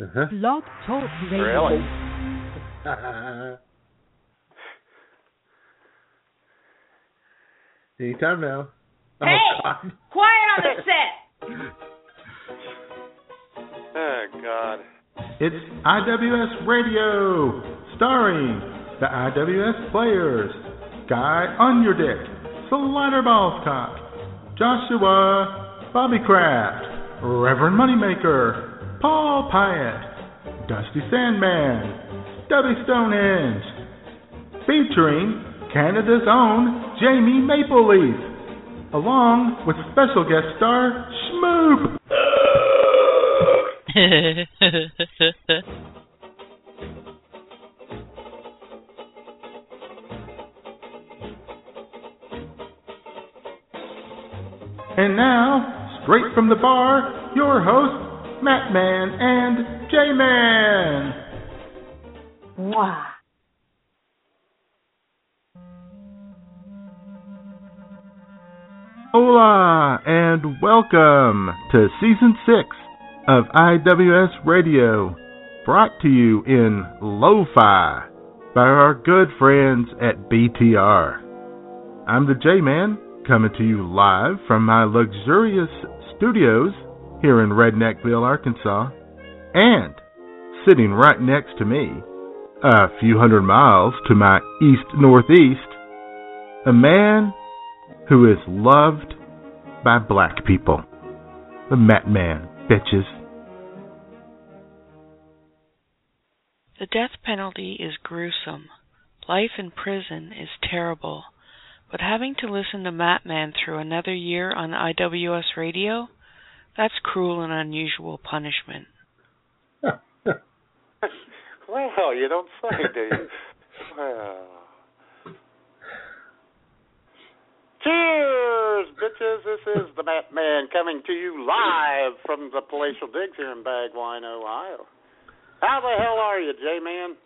Uh-huh. Blog Talk Radio. Really? Anytime now. Oh, Hey! God. Quiet on the set. Oh God. It's IWS Radio, starring the IWS players Guy Underdick, Slider Ballscock, Joshua Bobby Craft, Reverend Moneymaker, Paul Pyatt, Dusty Sandman, Stubby Stonehenge, featuring Canada's own Jamie Mapleleaf, along with special guest star Schmoop. And now, straight from the bar, your hosts, Matt Man and J Man. Mwah. Hola, and welcome to season six of IWS Radio, brought to you in lo-fi by our good friends at BTR. I'm the J Man, coming to you live from my luxurious studios here in Redneckville, Arkansas, and sitting right next to me, a few hundred miles to my east northeast, a man who is loved by black people. The Met Man, bitches. The death penalty is gruesome. Life in prison is terrible. But having to listen to Matman through another year on IWS radio, that's cruel and unusual punishment. Well, you don't say, do you? well. Cheers, bitches. This is the Matt Man coming to you live from the Palatial Digs here in Bagwine, Ohio. How the hell are you, J-Man?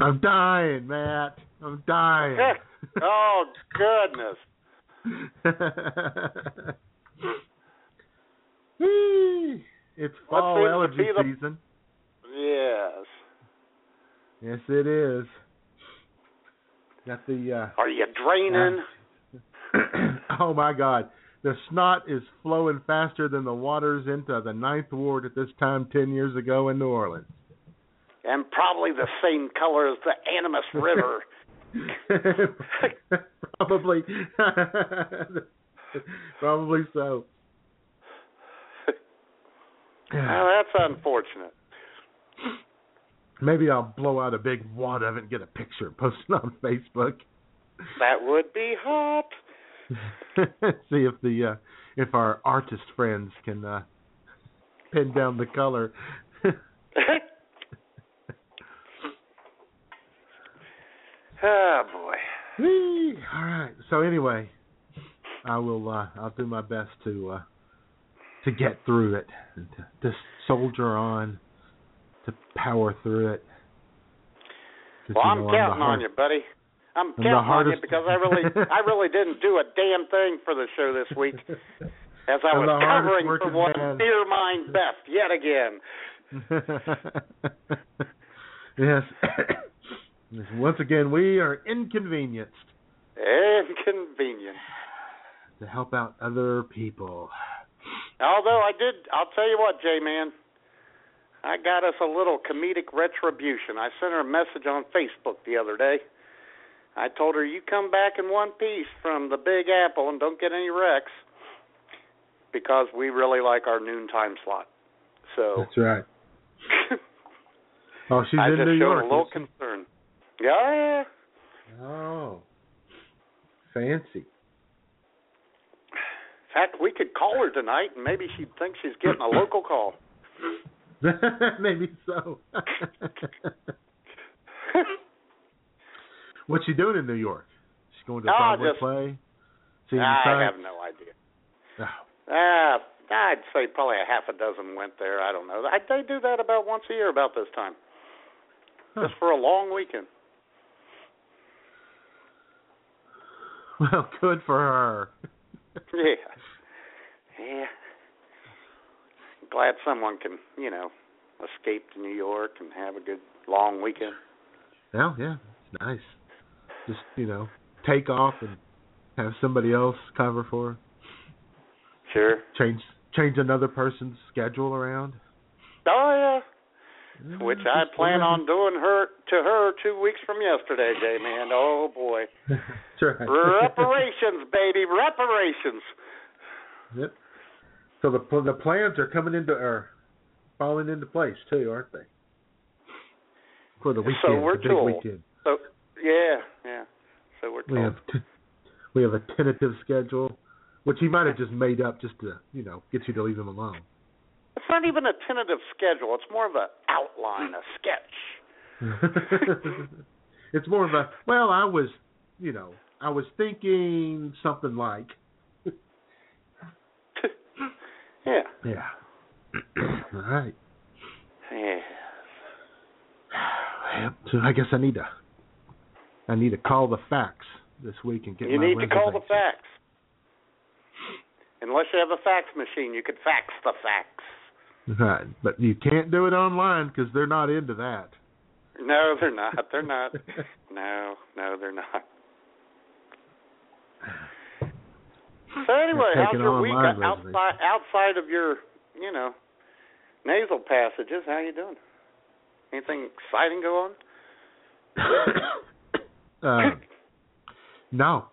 I'm dying, Matt. I'm dying. oh, goodness. it's fall allergy the- season. Yes. Yes, it is. Got the uh, Are you draining? oh my God, the snot is flowing faster than the waters into the Ninth Ward at this time ten years ago in New Orleans. and probably the same color as the Animas River. probably, probably so. Well, that's unfortunate. Maybe I'll blow out a big wad of it and get a picture, posted on Facebook. That would be hot. See if the uh, if our artist friends can uh, pin down the color. oh boy. All right. So anyway, I will. Uh, I'll do my best to uh, to get through it, to, to soldier on, to power through it. Well, I'm know, counting on you, buddy. I'm counting on you because I really, I really didn't do a damn thing for the show this week, as I was covering for one man. dear mind best yet again. yes. Once again, we are inconvenienced Inconvenient. to help out other people. Although I did, I'll tell you what, J Man. I got us a little comedic retribution. I sent her a message on Facebook the other day. I told her, "You come back in one piece from the Big Apple and don't get any wrecks, because we really like our noontime slot." So That's right. Oh, she's I in just New showed York. a little concern. Yeah, yeah. Oh, fancy. In fact, we could call her tonight, and maybe she'd think she's getting a local call. Maybe so. What's she doing in New York? She's going to No, Broadway just- play. See I inside? have no idea. Oh, Uh, I'd say probably a half a dozen went there. I don't know. I, they do that about once a year about this time, huh. just for a long weekend. Well, good for her. Yeah, yeah. Glad someone can, you know, escape to New York and have a good long weekend. Yeah, it's nice. Just you know, take off and have somebody else cover for. Sure. Change change another person's schedule around. Oh yeah. Which I plan on doing her to her two weeks from yesterday, J man. Oh boy. Right. Reparations, baby, reparations. Yep. So the pl- the plans are coming into are falling into place too, aren't they? For the weekend, So we're the big told. weekend. So yeah, yeah. So we're told. We have t- we have a tentative schedule, which he might have just made up just to you know get you to leave him alone. It's not even a tentative schedule. It's more of an outline, a sketch. it's more of a well, I was you know I was thinking something like yeah. yeah. All right. Yeah. Yep. So I guess I need to I need to call the fax this week and get my. You need to call the fax. Unless you have a fax machine, you could fax the fax. Right, but you can't do it online because they're not into that. No, they're not. They're not. no, no, they're not. So anyway, how's your week outside outside of your, you know, nasal passages? How you doing? Anything exciting go on? uh, no,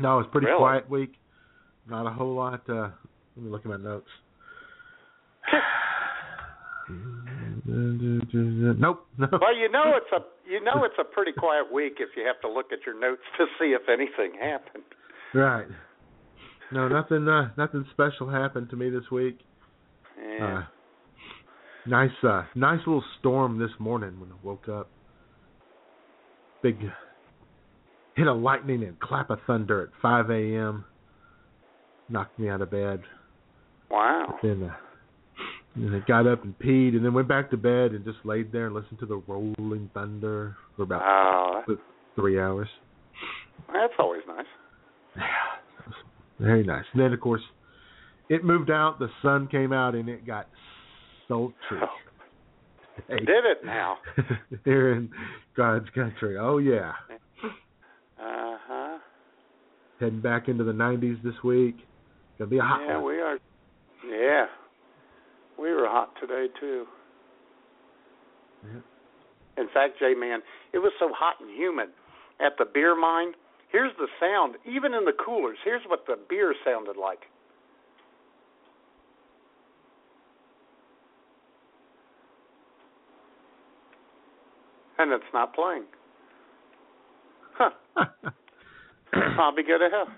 no, it's pretty Really? quiet week. Not a whole lot. Uh, let me look at my notes. nope. Well, you know it's a you know it's a pretty quiet week if you have to look at your notes to see if anything happened. Right. No, nothing. Uh, nothing special happened to me this week. Yeah. Uh, nice, uh, nice little storm this morning when I woke up. Big hit a lightning and clap of thunder at 5 a.m. Knocked me out of bed. wow. Then, uh, then I got up and peed, and then went back to bed and just laid there and listened to the rolling thunder for about Oh, three hours. that's always nice. Yeah, very nice. And then, of course, it moved out. The sun came out, and it got sultry. Hey. Did it now? Here in God's country. Oh yeah. Uh huh. Heading back into the 90s this week. Gonna be a hot Yeah, one. we are. Yeah, we were hot today too. Yeah. In fact, Jay man, it was so hot and humid at the beer mine. Here's the sound, even in the coolers. Here's what the beer sounded like. And it's not playing. Huh. Probably go to hell.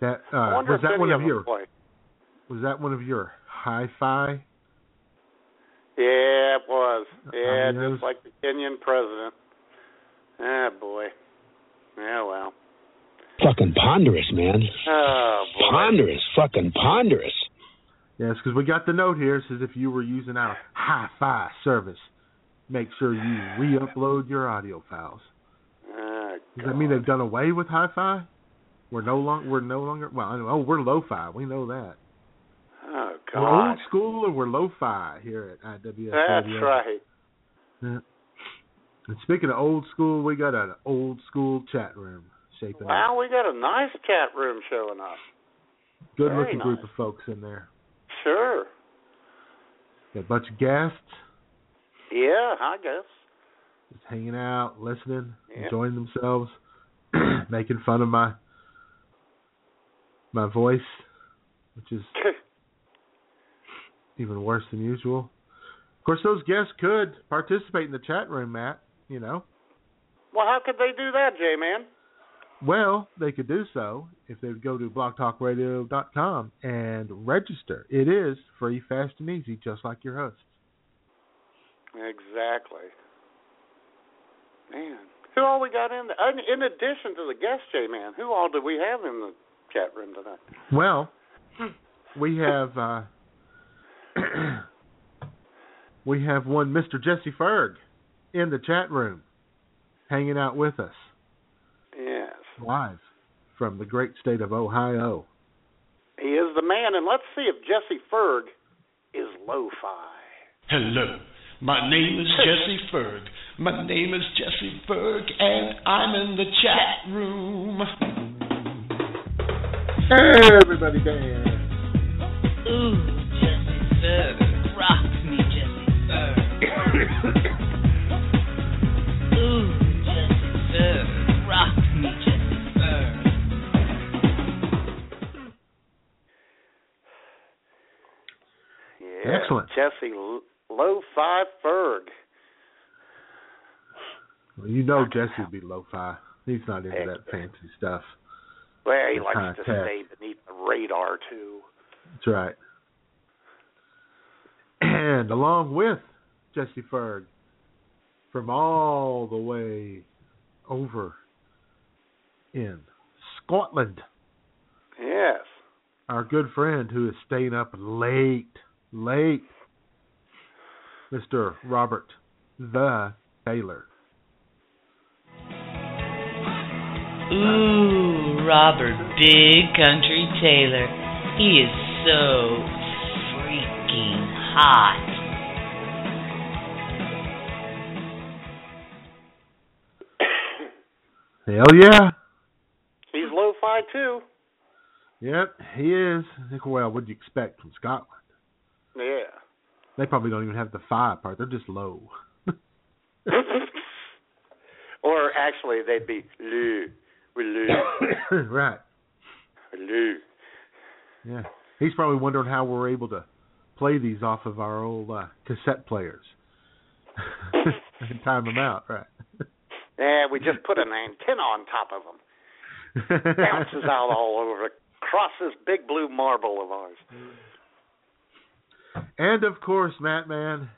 that uh, was that one of of your play. Was that one of your hi-fi? Yeah, it was. Yeah, Um, those- just like the Kenyan president. Ah, boy. Yeah, well. Fucking ponderous, man. Oh, boy. Ponderous. Fucking ponderous. Yes, because we got the note here. It says if you were using our hi-fi service, make sure you re-upload your audio files. Ah, Does that mean they've done away with hi-fi? We're no longer we're no longer well. I know, oh, we're lo-fi. We know that. Oh, We're old school and we're lo-fi here at IWS. That's Radio. right. Yeah. And speaking of old school, we got an old school chat room shaping up. Wow, we got a nice chat room showing up. Good very looking group of folks in there. Sure. Got a bunch of guests Yeah, I guess. just hanging out, listening, Yeah. enjoying themselves, making fun of my my voice, which is even worse than usual. Of course, those guests could participate in the chat room, Matt. You know, well, how could they do that, J man? well, they could do so if they would go to blogtalkradio.com and register. It is free, fast, and easy, just like your hosts. Exactly. Man, who all we got in? The, in addition to the guest, J man, who all do we have in the chat room tonight? Well, we have uh, we have one Mr. Jesse Ferg in the chat room, hanging out with us Yes, live from the great state of Ohio. he is the man. And let's see if Jesse Ferg is lo-fi. Hello, my name is Jesse Ferg. My name is Jesse Ferg, and I'm in the chat room. Hey, everybody there. Ooh, Jesse Ferg. Me, Jesse Ferg. Ooh, Jesse Ferg. Rock me, Jesse Ferg. Yeah. Excellent. Jesse L- Lo-Fi Ferg. Well, you know Jesse would be lo-fi. He's not into that fancy stuff. Well, he likes to tech. stay beneath the radar, too. That's right. And along with Jesse Ferg, from all the way over in Scotland, Yes. our good friend who is staying up late, late, Mr. Robert the Taylor. Ooh, Robert Big Country Taylor. He is so freaking hot. Hell yeah. He's lo-fi, too. Yep, he is. Well, what do you expect from Scotland? Yeah. They probably don't even have the five part. They're just low. or actually, they'd be Lou. With Lou. right. Lou. Yeah. He's probably wondering how we're able to play these off of our old uh, cassette players. and time them out, right. Yeah, we just put an antenna on top of them. Bounces out all over across this big blue marble of ours. and of course, Matt Man,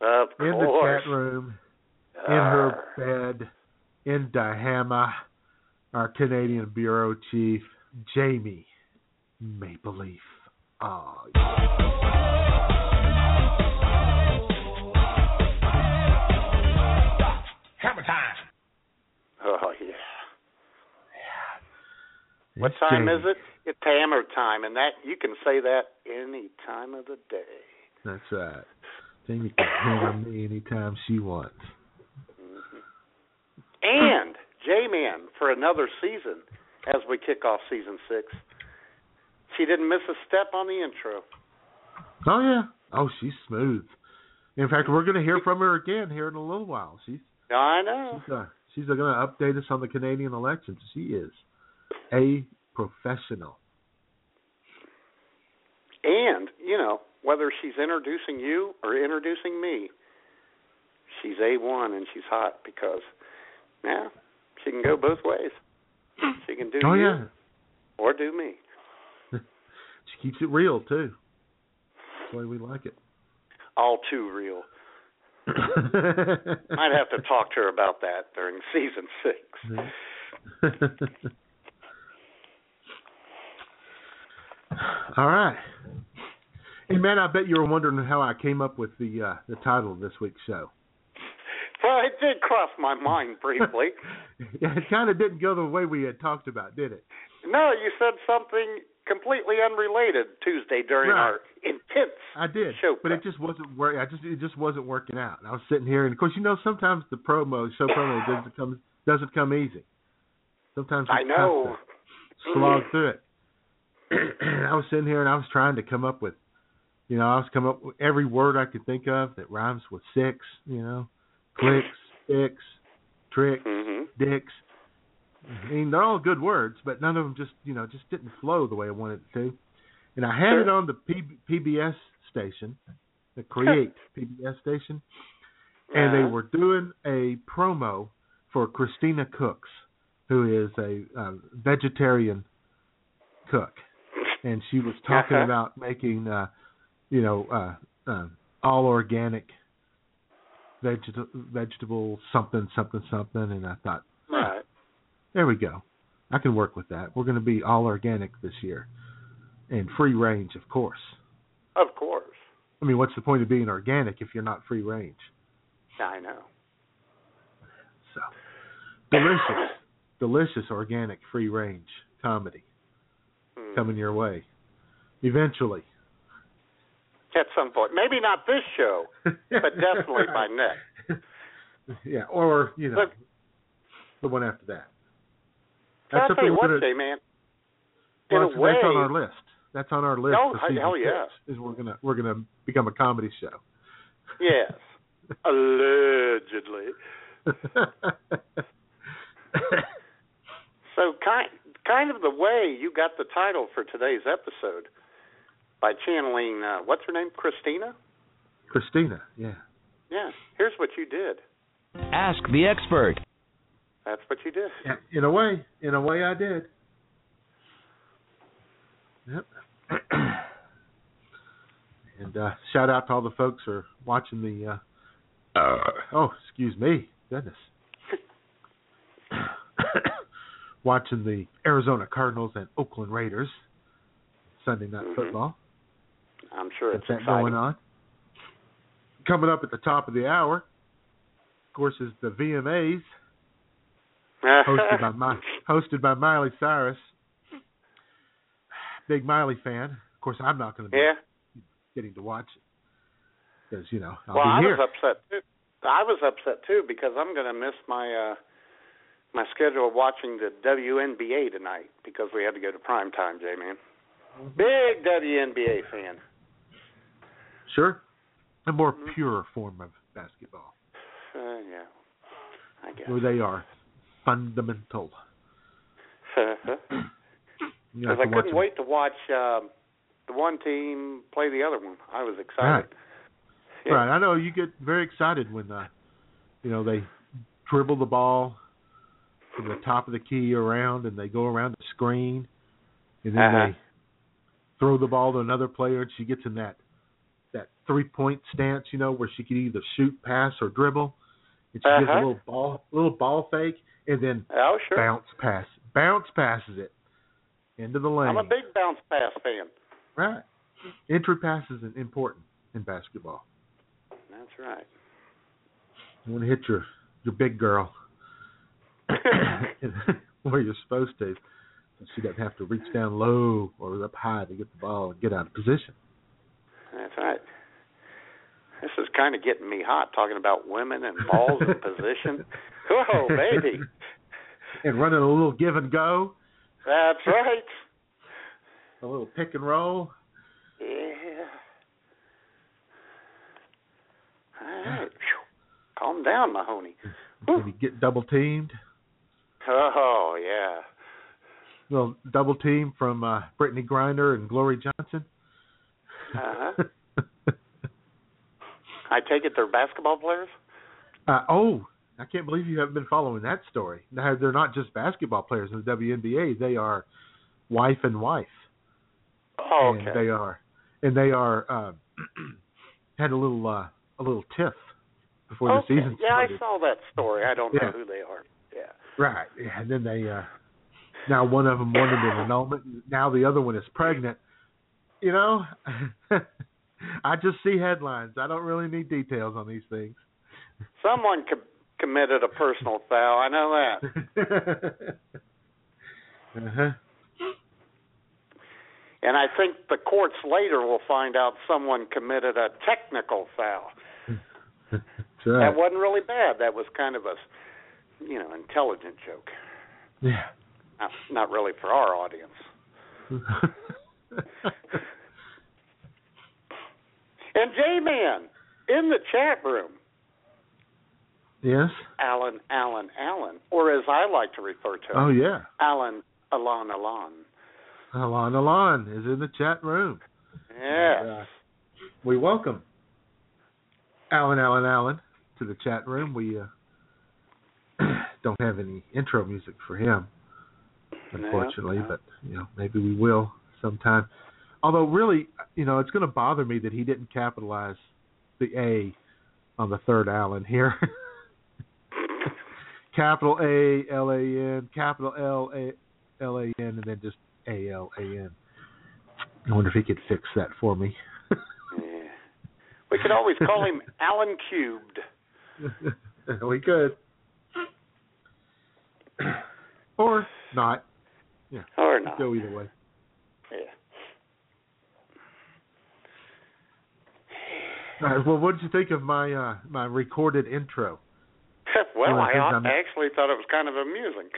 Of in the chat room, in her bed, in Dahama, our Canadian Bureau Chief, Jamie Maple Leaf. Oh, Hammer time. Oh yeah. What it's time Jamie. is it? It's hammer time, and that you can say that any time of the day. That's right. Jamie can hammer me anytime she wants. Mm-hmm. And J-Man for another season as we kick off season six. She didn't miss a step on the intro. Oh yeah. Oh, she's smooth. In fact, we're going to hear from her again here in a little while. She's I know. she's uh, she's going to update us on the Canadian elections. She is a professional. And, you know, whether she's introducing you or introducing me, she's A1 and she's hot because, yeah, she can go both ways. She can do Oh you yeah. or do me. Keeps it real too. That's the way we like it. All too real. Might have to talk to her about that during season six. All right. Hey man, I bet you were wondering how I came up with the uh, the title of this week's show. Well, it did cross my mind briefly. Yeah, it kind of didn't go the way we had talked about, did it? no, you said something completely unrelated Tuesday during Right. our intense I did, show. but it just wasn't work. I just it just wasn't working out. And I was sitting here, and of course, you know, sometimes the promo show promo doesn't come doesn't come easy. Sometimes I know. slog through it. I was sitting here, and I was trying to come up with, you know, I was coming up with every word I could think of that rhymes with six. You know, clicks, sticks, tricks, hmm dicks. I mean, they're all good words, but none of them just, you know, just didn't flow the way I wanted it to. And I had it on the P- PBS station, the Create PBS station, and they were doing a promo for Christina Cooks, who is a uh, vegetarian cook, and she was talking Uh-huh. about making, uh, you know, uh, uh, all organic veget- vegetable something something something, and I thought. There we go. I can work with that. We're going to be all organic this year, and free range, of course. Of course. I mean, what's the point of being organic if you're not free range? I know. So, delicious, delicious organic free range comedy Hmm. coming your way. Eventually, At some point, maybe not this show, but definitely by next. Yeah, or you know, Look- the one after that. I'll tell you we're what, gonna- Jay man. In well, a that's, way, that's on our list. That's on our list. Oh, for season hell six. Is we're gonna we're gonna become a comedy show. yes, allegedly. So kind kind of the way you got the title for today's episode by channeling uh, what's her name, Christina. Christina, yeah. Yeah, here's what you did. Ask the expert. That's what you did. Yeah, In a way, in a way, I did. Yep. and uh, shout out to all the folks who are watching the. Uh, uh, oh, excuse me, goodness. watching the Arizona Cardinals and Oakland Raiders Sunday night Mhm. football. I'm sure Got it's that exciting. going on. Coming up at the top of the hour, of course, is the VMAs hosted by my, hosted by Miley Cyrus. Big Miley fan. Of course, I'm not going to be yeah. getting to watch it because you know I'll well, I was upset too. I was upset too because I'm going to miss my uh my schedule of watching the WNBA tonight because we had to go to prime time, J man. Mm-hmm. Big WNBA fan. Sure, a more Mm-hmm. pure form of basketball Uh, yeah, I guess. where they are fundamental. Because I couldn't wait to watch um, the one team play the other one. I was excited. Right. Yeah. Right, I know you get very excited when uh, you know they dribble the ball from the top of the key around, and they go around the screen, and then Uh-huh. they throw the ball to another player, and she gets in that that three point stance, you know, where she can either shoot, pass, or dribble, and she gives a Uh-huh. little ball, little ball fake, and then Oh, sure. bounce pass, bounce passes it into the lane. I'm a big bounce pass fan. right. Entry pass is important in basketball. That's right. You want to hit your your big girl where you're supposed to. So she doesn't have to reach down low or up high to get the ball and get out of position. That's right. This is kind of getting me hot talking about women and balls and position. Whoa, baby. And running a little give and go, That's right. a little pick and roll. Yeah. All right. Calm down, Mahoney. Whew. Maybe get double teamed. Oh, yeah. Little double team from uh, Brittney Griner and Glory Johnson. Uh-huh. I take it they're basketball players? Uh, oh, I can't believe you haven't been following that story. Now, they're not just basketball players in the WNBA; they are wife and wife. Oh, and okay. they are and they are uh, had a little uh, a little tiff before the okay. season Yeah, I saw that story. I don't Yeah. know who they are. Yeah. Right, yeah, and then they uh, now one of them wanted an annulment. Now the other one is pregnant. You know, I just see headlines. I don't really need details on these things. Someone co- committed a personal foul. I know that. uh-huh. And I think the courts later will find out someone committed a technical foul. Right. That wasn't really bad. That was kind of a, you know, intelligent joke. Yeah. Not, not really for our audience. And J-Man in the chat room, yes. Alan, Alan, Alan, or as I like to refer to him, Oh yeah. Alan, Alan, Alan. Alon Alon is in the chat room. Yes. And, uh, we welcome Alan, Alan, Alan to the chat room. We uh, don't have any intro music for him, unfortunately, no. but you know maybe we will sometime. Although really, you know, it's going to bother me that he didn't capitalize the A on the third Alan here. capital A L A N, capital L A L A N, and then just A L A N. I wonder if he could fix that for me. Yeah. We could always call him Alan Cubed. we could. or not. Yeah. Or not. Go either way. Yeah. Uh, well, what did you think of my uh my recorded intro? well, One of the I, I'm- actually thought it was kind of amusing.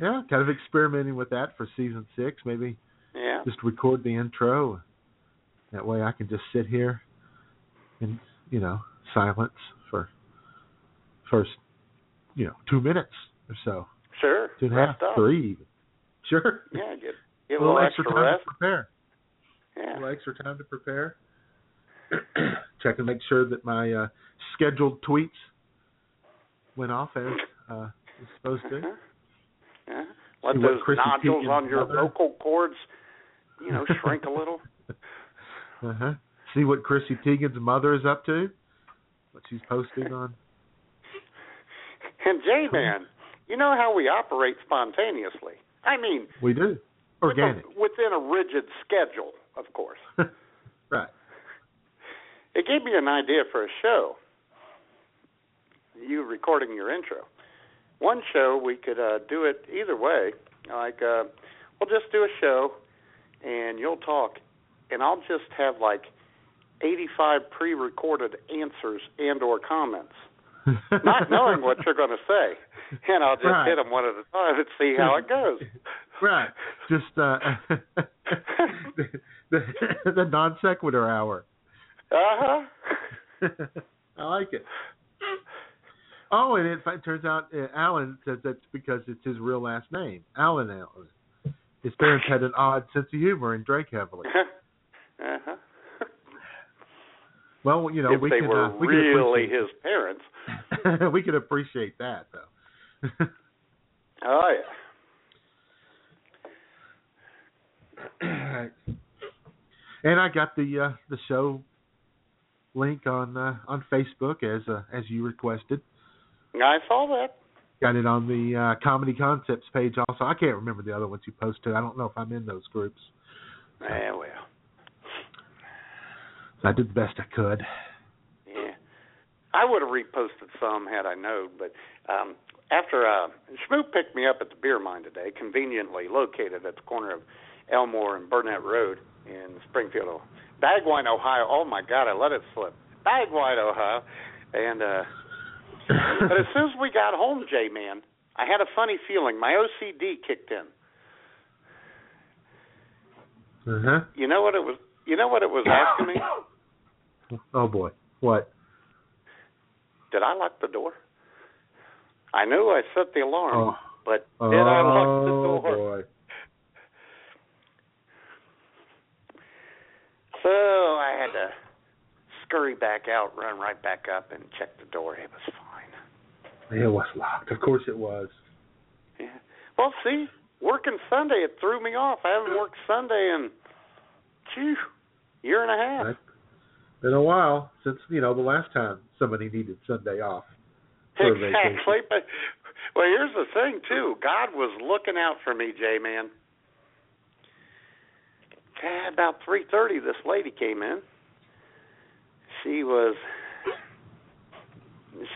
Yeah, kind of experimenting with that for season six. Maybe Yeah. just record the intro. That way, I can just sit here in you know silence for first you know two minutes or so, Sure. two and a half, up. three. even. Sure. Yeah, get get a a little extra time rest. to prepare. A Yeah. little extra time to prepare. Check and make sure that my uh, scheduled tweets went off as uh, it's supposed to. Uh-huh. Let See those nodules on your mother- vocal cords, you know, shrink a little. Uh huh. See what Chrissy Teigen's mother is up to. What she's posting on. And J Man, you know how we operate spontaneously. I mean, We do organic. Within, within a rigid schedule, of course. right. It gave me an idea for a show. You recording your intro. One show we could uh, do it either way. Like uh, we'll just do a show, and you'll talk, and I'll just have like 85 pre-recorded answers and/or comments, not knowing what you're going to say, and I'll just Right. hit them one at a time and see how it goes. Right. Just uh, the, the the non sequitur hour. Uh huh. I like it. Oh, and it fi- turns out uh, Alan says that's because it's his real last name, Alan Allen. His parents had an odd sense of humor and drank heavily. uh huh. Well, you know, if we they can were uh, we really appreciate, his parents. we can appreciate that though. Oh yeah. And I got the uh, the show link on uh, on Facebook as uh, as you requested. I saw that. Got it on the uh, Comedy Concepts page also. I can't remember the other ones you posted. I don't know if I'm in those groups. Yeah, well, I did the best I could. yeah. I would have reposted some had I known, but um after uh Schmoop picked me up at the beer mine today, conveniently located at the corner of Elmore and Burnett Road in Springfield, Ohio. Bagwine, Ohio. Oh my God, I let it slip. Bagwine, Ohio. And uh but as soon as we got home, J man, I had a funny feeling. My OCD kicked in. Uh huh. You know what it was? You know what it was asking me? Oh boy. What? Did I lock the door? I knew I set the alarm, Oh. but Oh did I lock the door? boy. So I had to scurry back out, run right back up, and check the door. It was fine. It was locked. Of course it was. Yeah. Well, see, working Sunday it threw me off. I haven't worked Sunday in, phew, year and a half. Right. Been a while since you know the last time somebody needed Sunday off. for a vacation. Exactly. But well, here's the thing too. God was looking out for me, J man. About three thirty, this lady came in. She was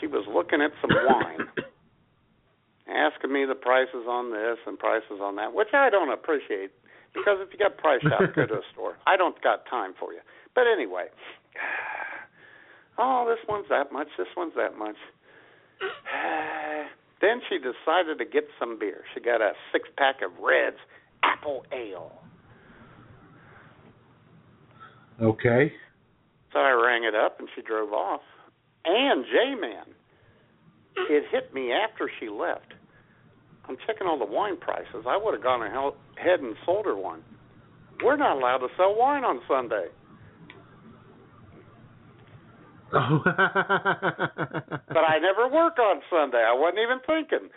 she was looking at some wine, asking me the prices on this and prices on that, which I don't appreciate because if you got price shops, go to a store. I don't got time for you. But anyway, oh, this one's that much, this one's that much. then she decided to get some beer. She got a six pack of Redd's Apple Ale. Okay. So I rang it up and she drove off. And J Man, it hit me after she left. I'm checking all the wine prices. I would have gone ahead and sold her one. We're not allowed to sell wine on Sunday. Oh. But I never work on Sunday. I wasn't even thinking.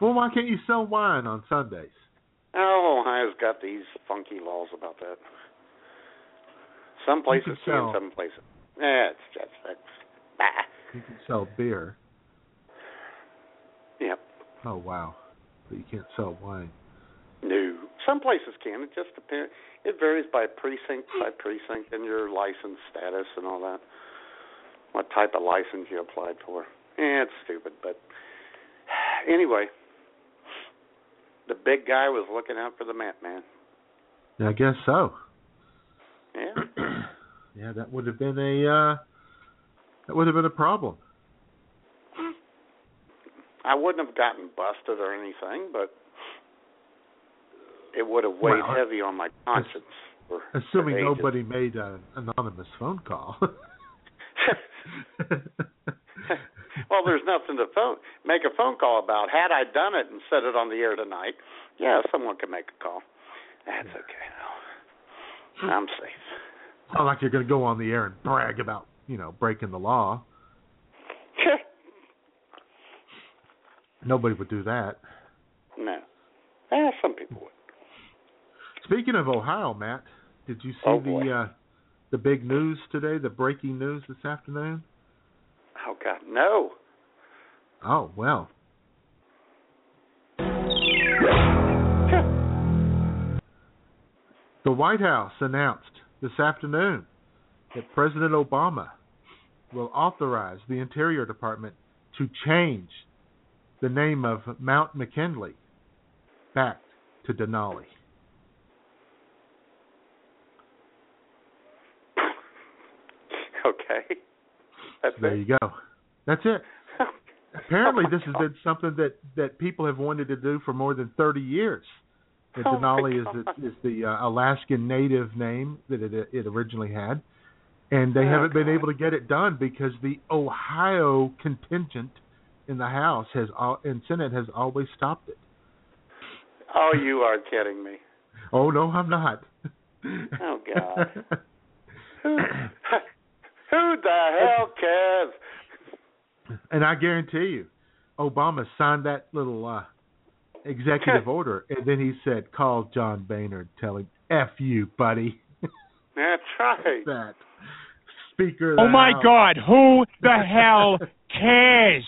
well, why can't you sell wine on Sundays? Oh, Ohio's got these funky laws about that. Some places can sell- some places. Yeah, it's just that's bah. You can sell beer. Yep. Oh wow. But you can't sell wine. No. Some places can. It just depends. It varies by precinct by precinct and your license status and all that. What type of license you applied for. Yeah, it's stupid, but anyway, the big guy was looking out for the mat man. Yeah, I guess so. Yeah. that would have been a uh, that would have been a problem. I wouldn't have gotten busted or anything, but it would have weighed Well, heavy on my conscience. For, Assuming for nobody made an anonymous phone call. well, there's nothing to phone make a phone call about. Had I done it and set it on the air tonight, yeah, someone could make a call. That's okay though. I'm safe. Not like you're going to go on the air and brag about, you know, breaking the law. Nobody would do that. no. Eh, some people would. Speaking of Ohio, Matt, did you see Oh, the uh, the big news today? The breaking news this afternoon? Oh God, no. Oh well. The White House announced this afternoon that President Obama will authorize the Interior Department to change the name of Mount McKinley back to Denali. Okay. That's There it. you go. That's it. Apparently, this has been something that that people have wanted to do for more than 30 years. That Oh, Denali is the, is the uh, Alaskan native name that it it originally had, and they Oh, haven't been able to get it done because the Ohio contingent in the House has al- and Senate has always stopped it. Oh, you are kidding me. Oh no, I'm not. Oh, God. Who, who the hell cares? And I guarantee you, Obama signed that little uh, executive order, and then he said, "Call John Boehner, tell him f you, buddy." That's right. that Speaker. Of the Oh my House. God, who the hell cares?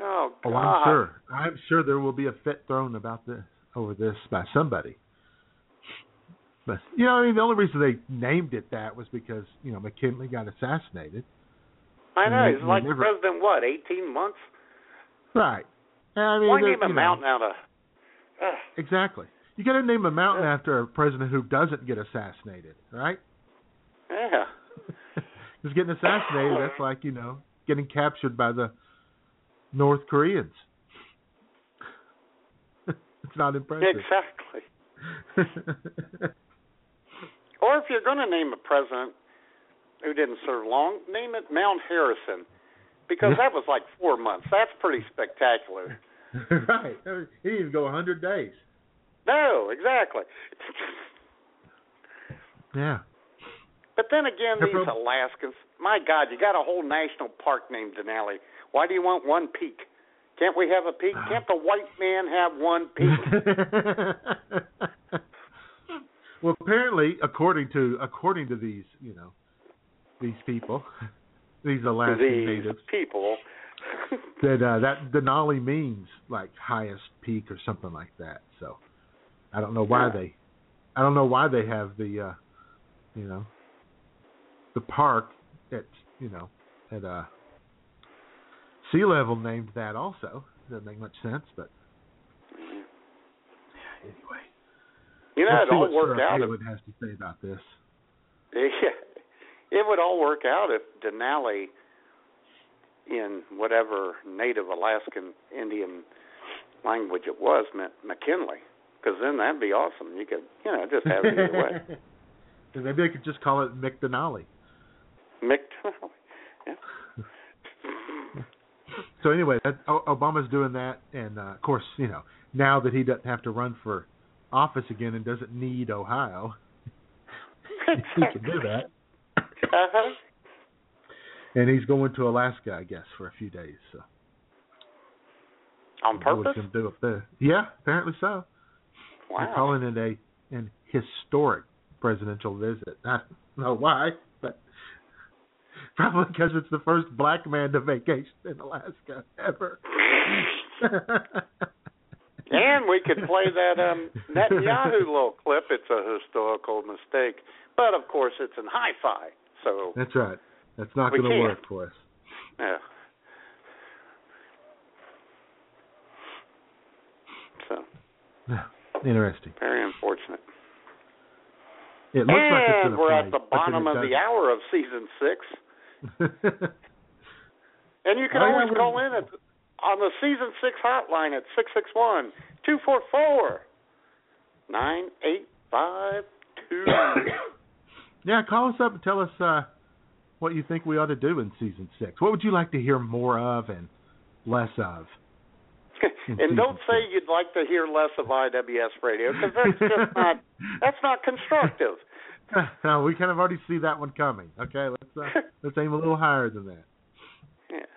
Oh God. Oh, I'm sure. I'm sure there will be a fit thrown about this over this by somebody. But you know, I mean, the only reason they named it that was because you know McKinley got assassinated. I know. we- He's like never- president. What? Eighteen months? Right. And I mean, Why name a you know, mountain out of? Ugh. Exactly. You got to name a mountain after a president who doesn't get assassinated, right? Yeah. Because getting assassinated, that's like you know getting captured by the North Koreans. it's not impressive. Exactly. Or if you're going to name a president who didn't serve long, name it Mount Harrison, because that was like four months. That's pretty spectacular. right. He didn't even go a hundred days. No, exactly. Yeah. But then again, these prob- Alaskans, my God, you got a whole national park named Denali. Why do you want one peak? Can't we have a peak? Ah. Can't the white man have one peak? well, apparently, according to according to these, you know, these people, these Alaskan these natives, people. that uh, that Denali means like highest peak or something like that. So I don't know why Yeah. they, I don't know why they have the, uh, you know, the park at you know at uh, sea level named that also. Doesn't make much sense, but anyway. You know, Let's it all what worked Sarah out. If, Palin has to say about this. Yeah, it would all work out if Denali, in whatever native Alaskan Indian language it was, meant McKinley. Because then that'd be awesome. You could, you know, just have it either way. Maybe they could just call it Mick Denali. Mick yeah. So anyway, that, Obama's doing that, and uh, of course, you know, now that he doesn't have to run for office again and doesn't need Ohio, he can do that. Uh-huh. And he's going to Alaska, I guess, for a few days. So On purpose? to do up there? Yeah, apparently so. They're Wow. calling it a an historic presidential visit. I don't know why, but probably because it's the first black man to vacation in Alaska ever. And we could play that um Netanyahu little clip. It's a historical mistake, but of course it's in hi-fi. So That's right. That's not going to work for us. yeah. So Yeah. Interesting. very unfortunate. It looks and like it's we're play, at the bottom of the hour of season six. And you can yeah, always call in at, on the season six hotline at six six one two four four nine eight five two. yeah, call us up and tell us uh, what you think we ought to do in season six. What would you like to hear more of and less of? and don't say you'd like to hear less of IWS radio because that's just not that's not constructive. no, we kind of already see that one coming. Okay, let's uh, let's aim a little higher than that. Yeah.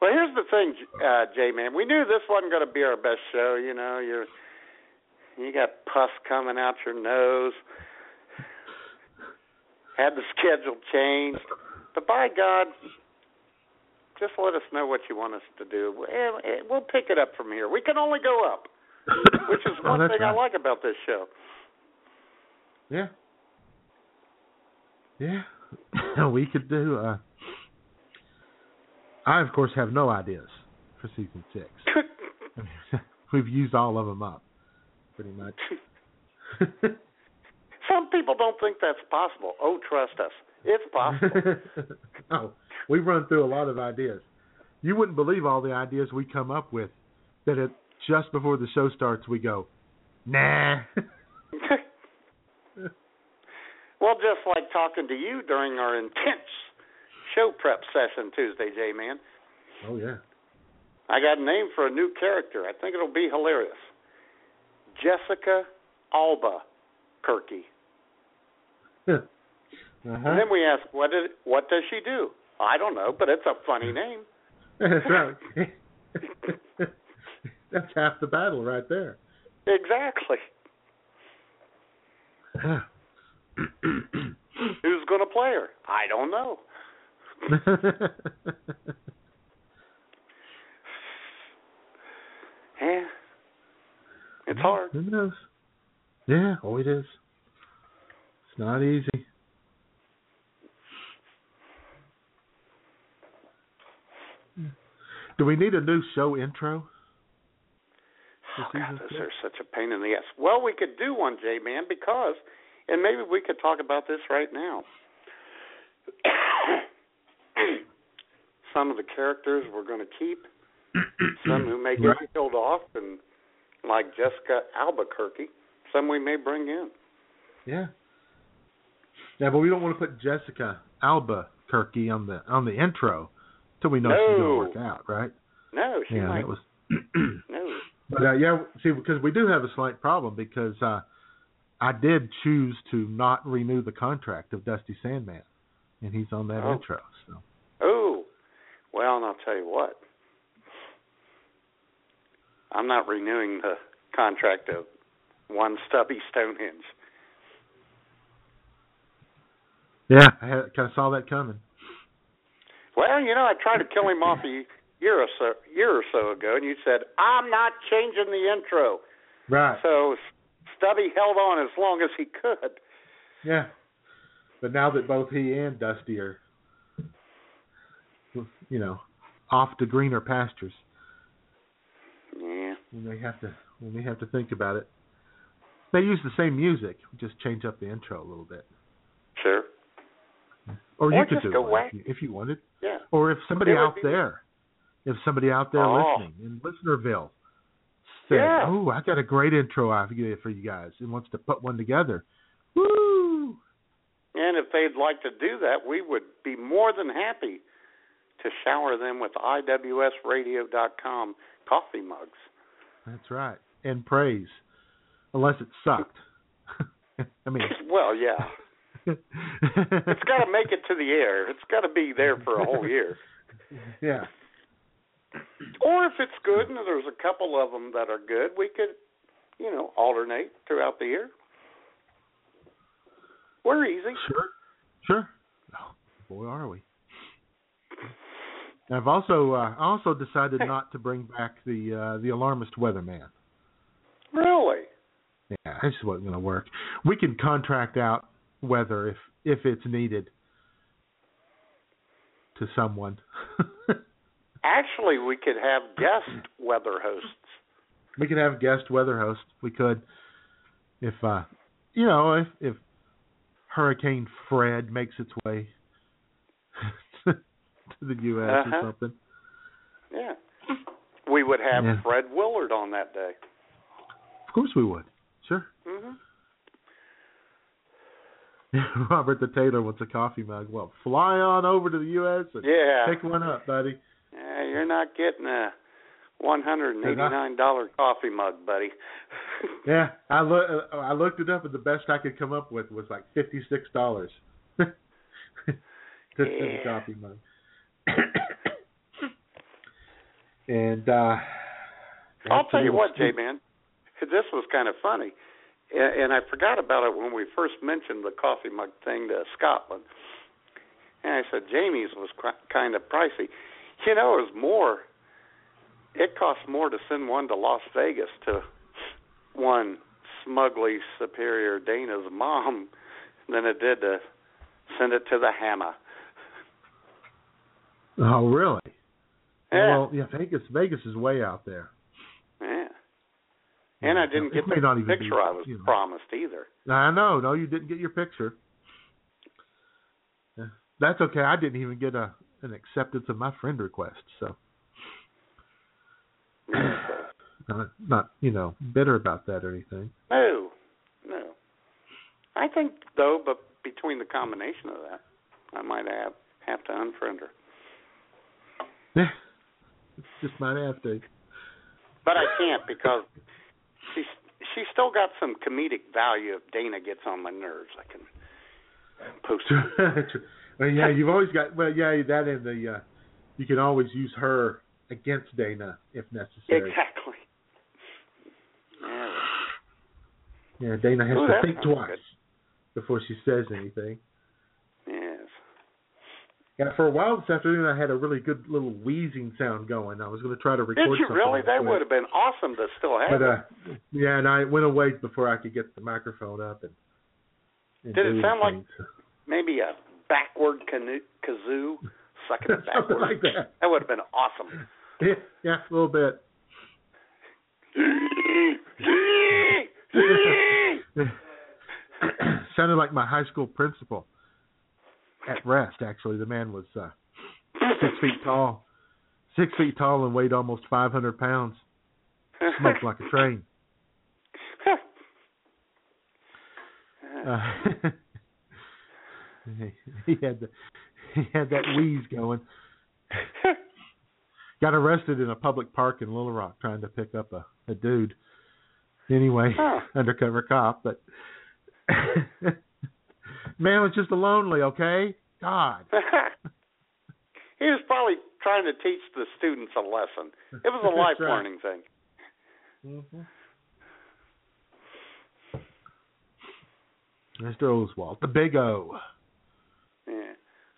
Well, here's the thing, uh, J man. We knew this wasn't going to be our best show. You know, you're you got pus coming out your nose. Had the schedule changed, but by God, just let us know what you want us to do. and- We'll pick it up from here. We can only go up, which is Oh, one that's thing I like about this show. Yeah. Yeah. we could do uh I of course have no ideas for season 6. We've used all of them up pretty much. Some people don't think that's possible. Oh, trust us, it's possible. oh, we run through a lot of ideas. You wouldn't believe all the ideas we come up with that it just before the show starts we go, "Nah." well, just like talking to you during our intense show prep session Tuesday, J Man. oh yeah. I got a name for a new character. I think it'll be hilarious. Jessica Alba Kirky. uh-huh. And then we ask, what did what does she do? I don't know, but it's a funny name. That's right. That's half the battle right there. Exactly. Who's going to play her? I don't know. Yeah. It's hard. Who knows? Yeah, oh it is. It's not easy. Do we need a new show intro? Oh, God, those are such a pain in the ass. Well, we could do one, J Man, because, and maybe we could talk about this right now. some of the characters we're going to keep, some who may get Right. killed off, and like Jessica Albuquerque, some we may bring in. Yeah. Yeah, but we don't want to put Jessica Albuquerque on the on the intro till we know she's going to work out, right? No, she yeah, might. that was. no. But uh, yeah, see, because we do have a slight problem because uh, I did choose to not renew the contract of Dusty Sandman, and he's on that Oh. intro. So Oh, well, and I'll tell you what. I'm not renewing the contract of one stubby Stonehenge. Yeah, I had, kind of saw that coming. Well, you know, I tried to kill him off a year or so year or so ago, and you said I'm not changing the intro. Right. So Stubby held on as long as he could. Yeah. But now that both he and Dusty are, you know, off to greener pastures, Yeah. we may have to we may have to think about it. They use the same music, just change up the intro a little bit. Sure. Or you Or could just do go one if you, wanted. Yeah. Or if somebody It out be- there, if somebody out there Oh. listening in Listenerville said, Yeah. "Oh, I got a great intro I have for you guys," and wants to put one together, woo! And if they'd like to do that, we would be more than happy to shower them with IWSradio.com coffee mugs. That's right, and praise, unless it sucked. I mean, Well, yeah. It's got to make it to the air. It's got to be there for a whole year. yeah, Or if it's good and there's a couple of them that are good, we could, you know, alternate throughout the year. We're easy. sure, sure. Oh, boy, are we. I've also uh, I also decided not to bring back the uh, the alarmist weatherman. Really? Yeah, this wasn't going to work. We can contract out weather if if it's needed to someone. Actually, we could have guest weather hosts. we could have guest weather hosts. We could if uh you know, if if Hurricane Fred makes its way to the U.S. Uh-huh. or something. Yeah. We would have Yeah. Fred Willard on that day. Of course we would. Sure. hmm Robert the Taylor wants a coffee mug. Well, fly on over to the U.S. and Yeah. pick one up, buddy. Yeah, you're not getting a one hundred and eighty nine dollar coffee mug, buddy. Yeah, I look. I looked it up, and the best I could come up with was like fifty six dollars. to send a Yeah. coffee mug. and uh I'll tell you what, Jay man, this was kind of funny, and, and I forgot about it when we first mentioned the coffee mug thing to Scotland. And I said Jamie's was qu- kind of pricey. You know, it was more. It cost more to send one to Las Vegas to one smugly superior Dana's mom than it did to send it to the Hammer. Oh, really? Yeah. Well, yeah, Vegas. Vegas is way out there. And I didn't get the even be, picture I was you know. promised either. I know. No, you didn't get your picture. That's okay. I didn't even get a an acceptance of my friend request. So not not you know bitter about that or anything. No, no. I think though, but between the combination of that, I might have have to unfriend her. Yeah, just might have to. But I can't because she's still got some comedic value. If Dana gets on my nerves, I can post. Well, yeah, you've always got. Well, yeah, that and the. Uh, you can always use her against Dana if necessary. Exactly. Yeah. Dana has Ooh, to think twice before she says anything. Yeah, for a while this afternoon, I had a really good little wheezing sound going. I was going to try to record. Did you really? That would have been awesome to still have. But it. uh, yeah, and I went away before I could get the microphone up and. and Did it sound like- Maybe a backward canoe, kazoo, sucking it Something like that. That would have been awesome. Yeah, yeah, a little bit. Sounded like my high school principal at rest. Actually, the man was uh, six feet tall, six feet tall, and weighed almost five hundred pounds. Smoked like a train. Uh, he- he had the, he had that wheeze going. Got arrested in a public park in Little Rock trying to pick up a, a dude. Anyway, Huh. undercover cop, but man was just lonely, okay? God. he was probably trying to teach the students a lesson. It was a life right. learning thing. Mm-hmm. Mr. Oswald, the big O. Yeah.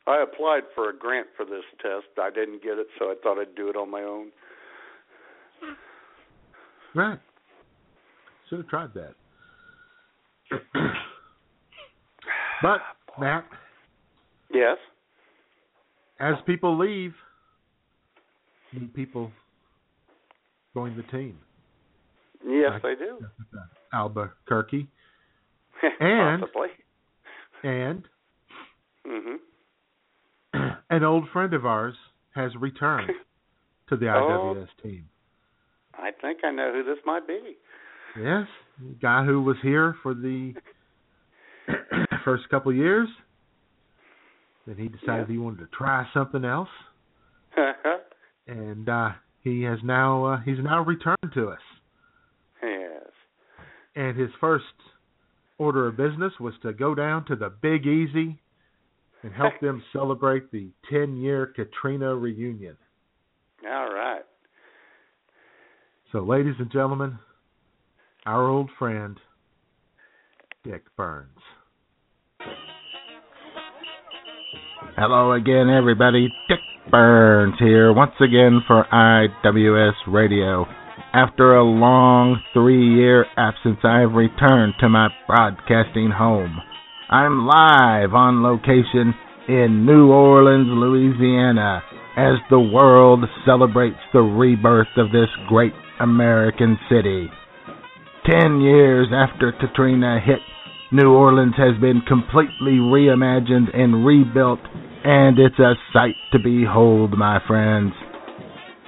I applied for a grant for this test. I didn't get it, so I thought I'd do it on my own. Right. Should have tried that. but, Matt, Yes. as people leave, new people join the team. Yes, Like- they do. Albuquerque And- Possibly. and Mhm. an old friend of ours has returned to the Oh. IWS team. I think I know who this might be. Yes, the guy who was here for the first couple of years. Then he decided Yeah. he wanted to try something else, and uh, he has now uh, he's now returned to us. yes. And his first order of business was to go down to the Big Easy and help them celebrate the 10-year Katrina reunion. All right. So, ladies and gentlemen, our old friend Dick Burns. Hello again, everybody. Dick Burns here once again for IWS Radio. After a long three year absence, I have returned to my broadcasting home. I'm live on location in New Orleans, Louisiana, as the world celebrates the rebirth of this great American city. Ten years after Katrina hit New Orleans has been completely reimagined and rebuilt, and it's a sight to behold, my friends.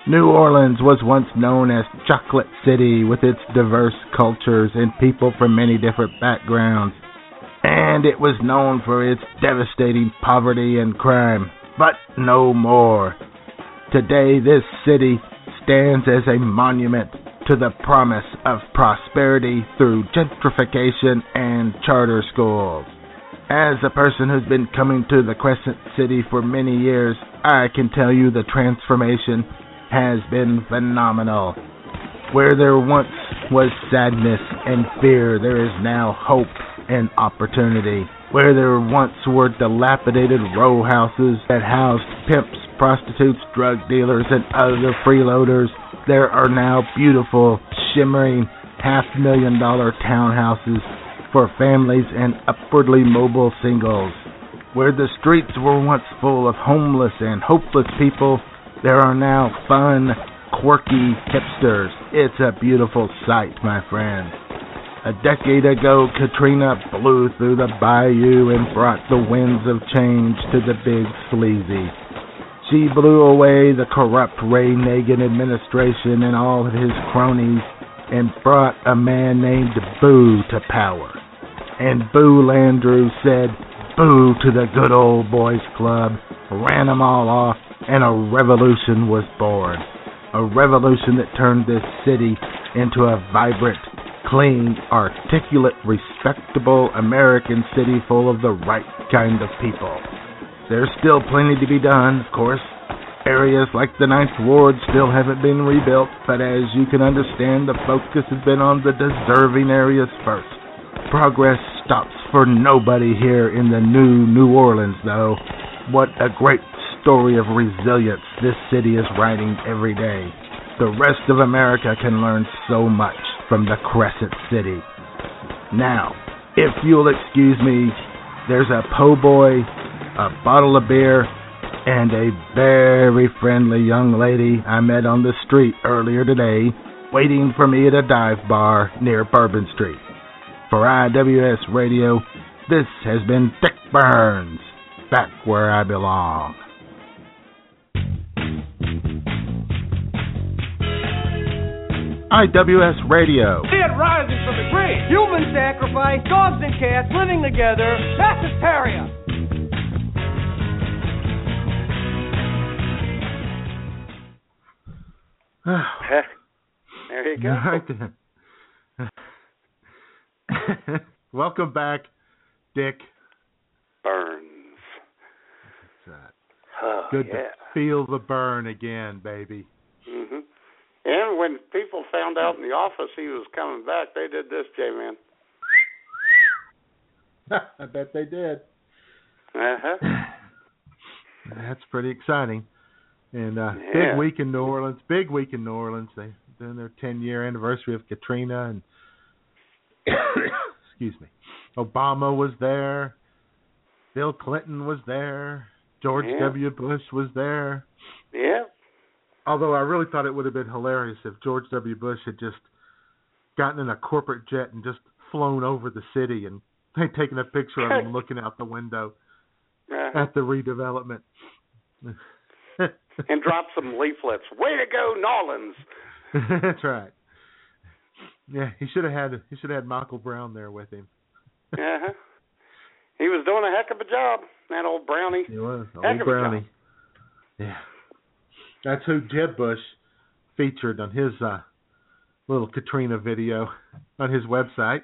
New Orleans was once known as Chocolate City with its diverse cultures and people from many different backgrounds, and it was known for its devastating poverty and crime, but no more. Today, this city stands as a monument to the promise of prosperity through gentrification and charter schools. As a person who's been coming to the Crescent City for many years, I can tell you the transformation has been phenomenal. Where there once was sadness and fear, there is now hope and opportunity. Where there once were dilapidated row houses that housed pimps, prostitutes, drug dealers, and other freeloaders, there are now beautiful, shimmering, half million dollar townhouses for families and upwardly mobile singles. Where the streets were once full of homeless and hopeless people, there are now fun, quirky hipsters. It's a beautiful sight, my friends. A decade ago, Katrina blew through the bayou and brought the winds of change to the big sleazy. She blew away the corrupt Ray Nagin administration and all of his cronies and brought a man named Boo to power. And Boo Landrieu said, Boo to the good old boys club, ran them all off, and a revolution was born. A revolution that turned this city into a vibrant, clean, articulate, respectable American city full of the right kind of people. There's still plenty to be done, of course. Areas like the Ninth Ward still haven't been rebuilt, but as you can understand, the focus has been on the deserving areas first. Progress stops for nobody here in the new New Orleans, though. What a great story of resilience this city is writing every day. The rest of America can learn so much from the Crescent City. Now, if you'll excuse me, there's a po' boy, a bottle of beer, and a very friendly young lady I met on the street earlier today waiting for me at a dive bar near Bourbon Street. For IWS Radio, this has been Dick Burns, back where I belong. IWS Radio. Dead rising from the grave. Human sacrifice, dogs and cats living together. Mass hysteria. there you go. Right then. Welcome back, Dick. Burns. Oh, Good yeah. to feel the burn again, baby. hmm And when people found out in the office he was coming back, they did this, J Man. I bet they did. Uh huh. That's pretty exciting. And uh Yeah. big week in New Orleans. Big week in New Orleans. They doing their ten year anniversary of Katrina and excuse me. Obama was there. Bill Clinton was there. George Yeah. W. Bush was there. Yeah. Although I really thought it would have been hilarious if George W. Bush had just gotten in a corporate jet and just flown over the city and they'd taken a picture of him looking out the window Uh-huh. at the redevelopment. and drop some leaflets. Way to go, Nolans. That's right. Yeah, he should have had he should have had Michael Brown there with him. Uh-huh. He was doing a heck of a job, that old brownie. He was Heck old of a Brownie. job. Yeah, that's who Jeb Bush featured on his uh, little Katrina video on his website.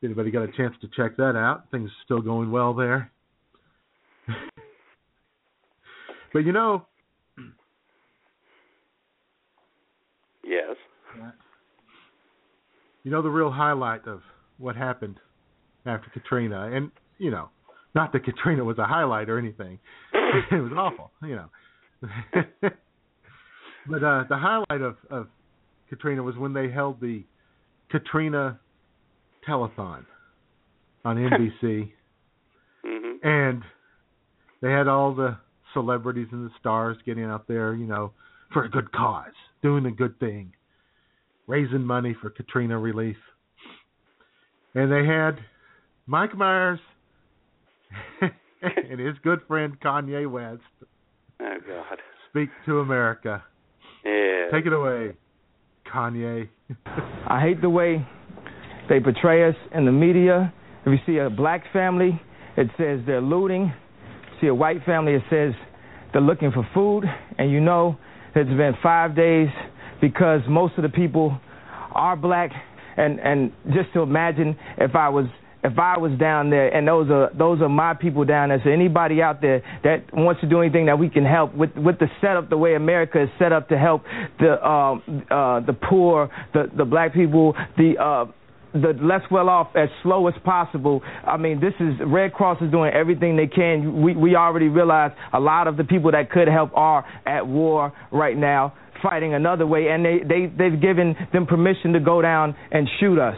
If anybody got a chance to check that out, things are still going well there. but you know, Yes. You know the real highlight of what happened after Katrina, and you know, not that Katrina was a highlight or anything. it was awful, you know. but uh the highlight of of Katrina was when they held the Katrina telethon on NBC Mhm. and they had all the celebrities and the stars getting out there, you know, for a good cause, doing a good thing, raising money for Katrina relief. And they had Mike Myers and his good friend Kanye West Oh God. speak to America. Yeah. Take it away, Kanye. I hate the way they portray us in the media. If you see a black family, it says they're looting. See a white family, it says they're looking for food. And you know it's been five days because most of the people are black. And and just to imagine if I was if I was down there, and those are those are my people down there. So anybody out there that wants to do anything that we can help with with the setup, the way America is set up to help the um, uh, the poor, the the black people, the uh, the less well off as slow as possible. I mean, this is Red Cross is doing everything they can. We we already realize a lot of the people that could help are at war right now, fighting another way, and they they they've given them permission to go down and shoot us.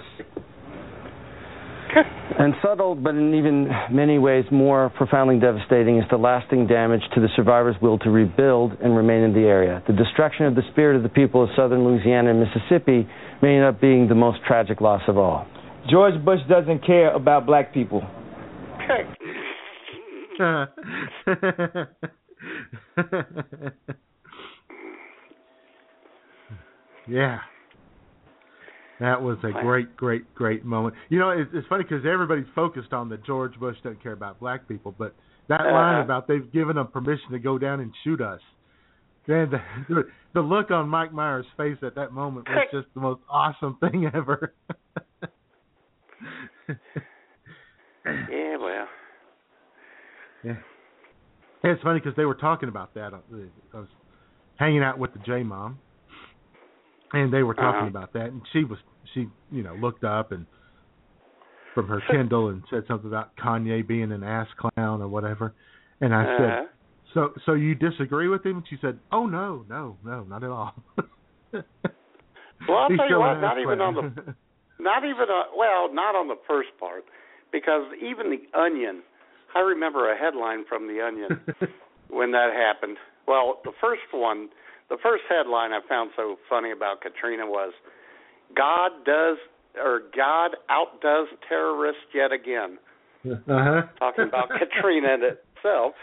And subtle, but in even many ways more profoundly devastating, is the lasting damage to the survivors' will to rebuild and remain in the area. The destruction of the spirit of the people of southern Louisiana and Mississippi may end up being the most tragic loss of all. George Bush doesn't care about black people. yeah. That was a great, great, great moment. You know, it's, it's funny because everybody's focused on that George Bush doesn't care about black people, but that Uh-huh. line about they've given them permission to go down and shoot us. Man, the, the look on Mike Myers' face at that moment was just the most awesome thing ever. Yeah, well. Yeah. Yeah, it's funny because they were talking about that. I was hanging out with the J mom, and they were talking Uh-huh. about that, and she was she you know looked up and from her Kindle and said something about Kanye being an ass clown or whatever, and I Uh-huh. said, so so you disagree with him? And she said, oh no no no not at all. Well, I'll He's tell you what, not even on the not even uh well, not on the first part, because even the Onion, I remember a headline from the Onion when that happened. Well, the first one, the first headline I found so funny about Katrina was, "God does or God outdoes terrorists yet again." uh-huh. Talking about Katrina in itself.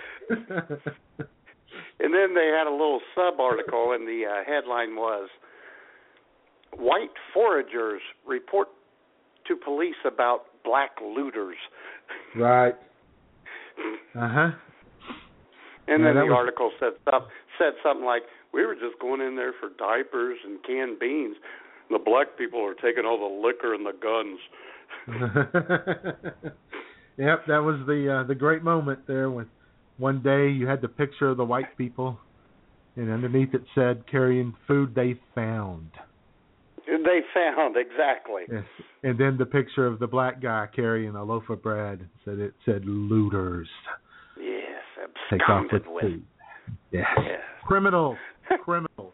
And then they had a little sub article, and the uh, headline was White foragers report to police about black looters. Right. Uh huh. And Yeah, then the was- article said some, said something like, "We were just going in there for diapers and canned beans. The black people are taking all the liquor and the guns." yep, that was the uh, the great moment there when one day you had the picture of the white people and underneath it said carrying food they found. They found exactly. Yes. And then the picture of the black guy carrying a loaf of bread said it said looters. Yes, Take off with with. food. Yes. Yes. Criminal. Criminal.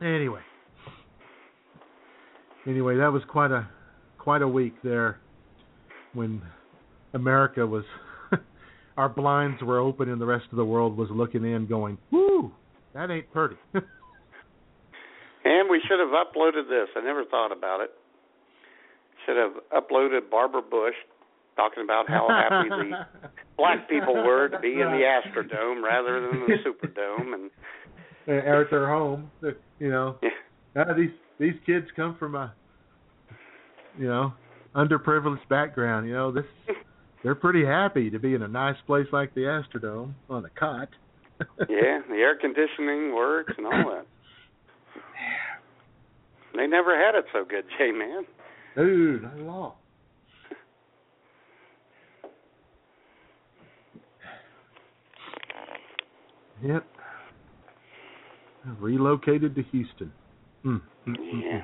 Anyway. Anyway, that was quite a quite a week there when America was our blinds were open and the rest of the world was looking in going, Woo, that ain't pretty. And we should have uploaded this. I never thought about it. Should have uploaded Barbara Bush talking about how happy the black people were to be in the Astrodome rather than the Superdome, and at their home. You know, uh, these these kids come from a you know underprivileged background. You know, this they're pretty happy to be in a nice place like the Astrodome on a cot. yeah, the air conditioning works and all that. They never had it so good, J man. Dude, not at all. Yep. Relocated to Houston. Mm, Yeah. mm.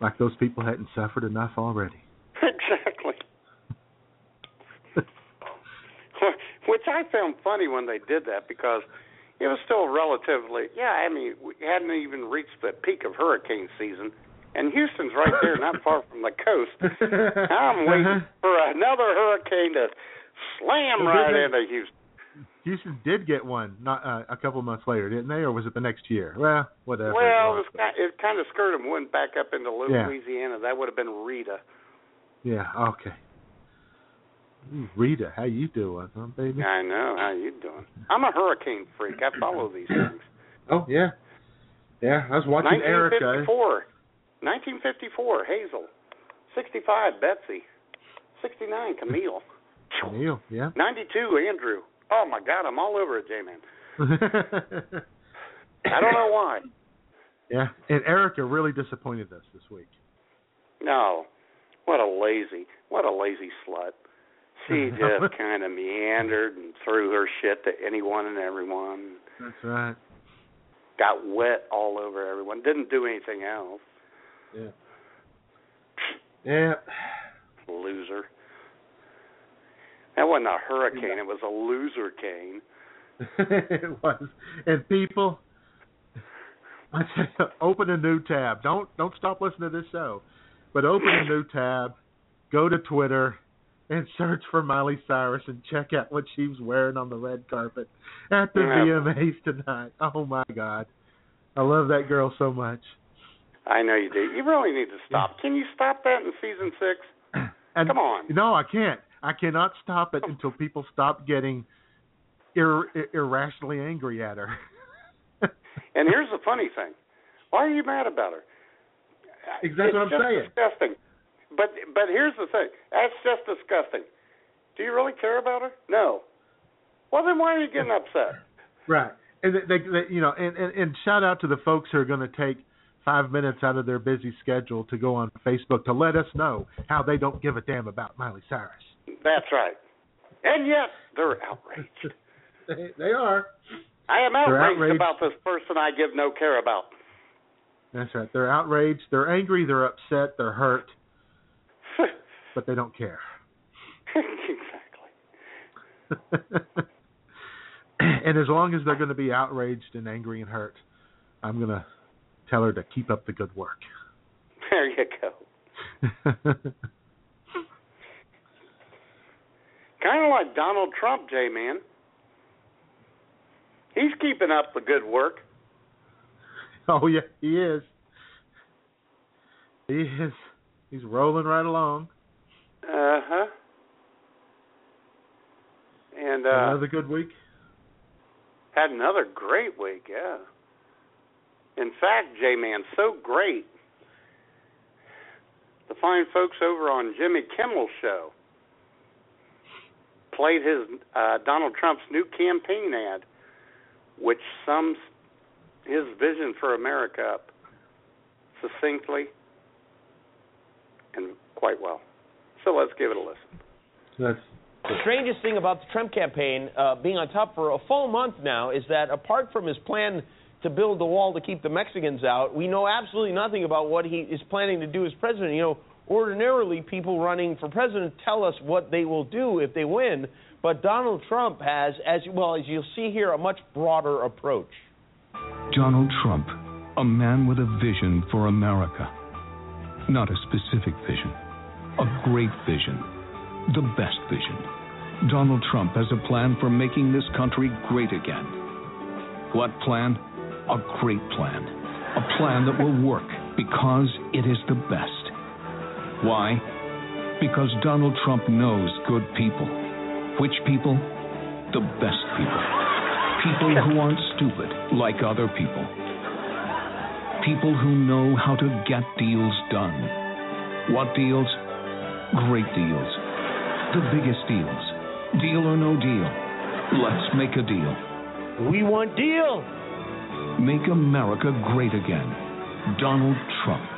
Like those people hadn't suffered enough already. Exactly. Which I found funny when they did that because it was still relatively, yeah, I mean, we hadn't even reached the peak of hurricane season. And Houston's right there, not far from the coast. I'm waiting for another hurricane to slam right into Houston. Houston did get one not uh, a couple months later, didn't they, or was it the next year? Well, whatever. Well, it was, ki- it kind of skirted them, went back up into Yeah. Louisiana. That would have been Rita. Yeah. Okay. Ooh, Rita, how you doing, huh, baby? I know. How you doing? I'm a hurricane freak. I follow these things. Oh yeah. Yeah, I was watching Erika. 1954. 1954. Hazel. 65. Betsy. 69. Camille. Camille. yeah. 92. Andrew. Oh my God, I'm all over it, J-Man. I don't know why. yeah, and Erika really disappointed us this week. No. What a lazy, what a lazy slut. She just kind of meandered and threw her shit to anyone and everyone. That's right. Got wet all over everyone. Didn't do anything else. Yeah. Yeah. Loser. That wasn't a hurricane. It was a loser cane. it was. And people, I say, open a new tab. Don't don't stop listening to this show, but open a new tab. Go to Twitter and search for Miley Cyrus and check out what she was wearing on the red carpet at the. VMAs tonight. Oh my God, I love that girl so much. I know you do. You really need to stop. Can you stop that in season six? And Come on. No, I can't. I cannot stop it until people stop getting ir- ir- irrationally angry at her. And here's the funny thing. Why are you mad about her? Exactly it's what I'm just saying. Disgusting. But but here's the thing. That's just disgusting. Do you really care about her? No. Well then why are you getting upset? Right. And they, they, they you know, and, and and shout out to the folks who are going to take five minutes out of their busy schedule to go on Facebook to let us know how they don't give a damn about Miley Cyrus. That's right. And yet they're outraged. They, they are. I am outraged, outraged. about this person I give no care about. That's right. They're outraged. They're angry. They're upset. They're hurt. but they don't care. exactly. and as long as they're going to be outraged and angry and hurt, I'm going to tell her to keep up the good work. There you go. Kind of like Donald Trump, J man. He's keeping up the good work. oh yeah, he is. He is. He's rolling right along. Uh huh. And uh Another good week. had another great week, yeah. In fact, J Man, so great. The fine folks over on Jimmy Kimmel's show played his uh, Donald Trump's new campaign ad, which sums his vision for America up succinctly and quite well. So let's give it a listen. That's The strangest thing about the Trump campaign uh, being on top for a full month now is that apart from his plan to build the wall to keep the Mexicans out, we know absolutely nothing about what he is planning to do as president. You know, ordinarily people running for president tell us what they will do if they win, but Donald Trump has, as well as you'll see here, a much broader approach. Donald Trump, a man with a vision for America. Not a specific vision, a great vision, the best vision. Donald Trump has a plan for making this country great again. What plan? A great plan. A plan that will work because it is the best. Why? Because Donald Trump knows good people. Which people? The best people. People who aren't stupid like other people. People who know how to get deals done. What deals? Great deals. The biggest deals. Deal or no deal. Let's make a deal. We want deal. Make America great again. Donald Trump.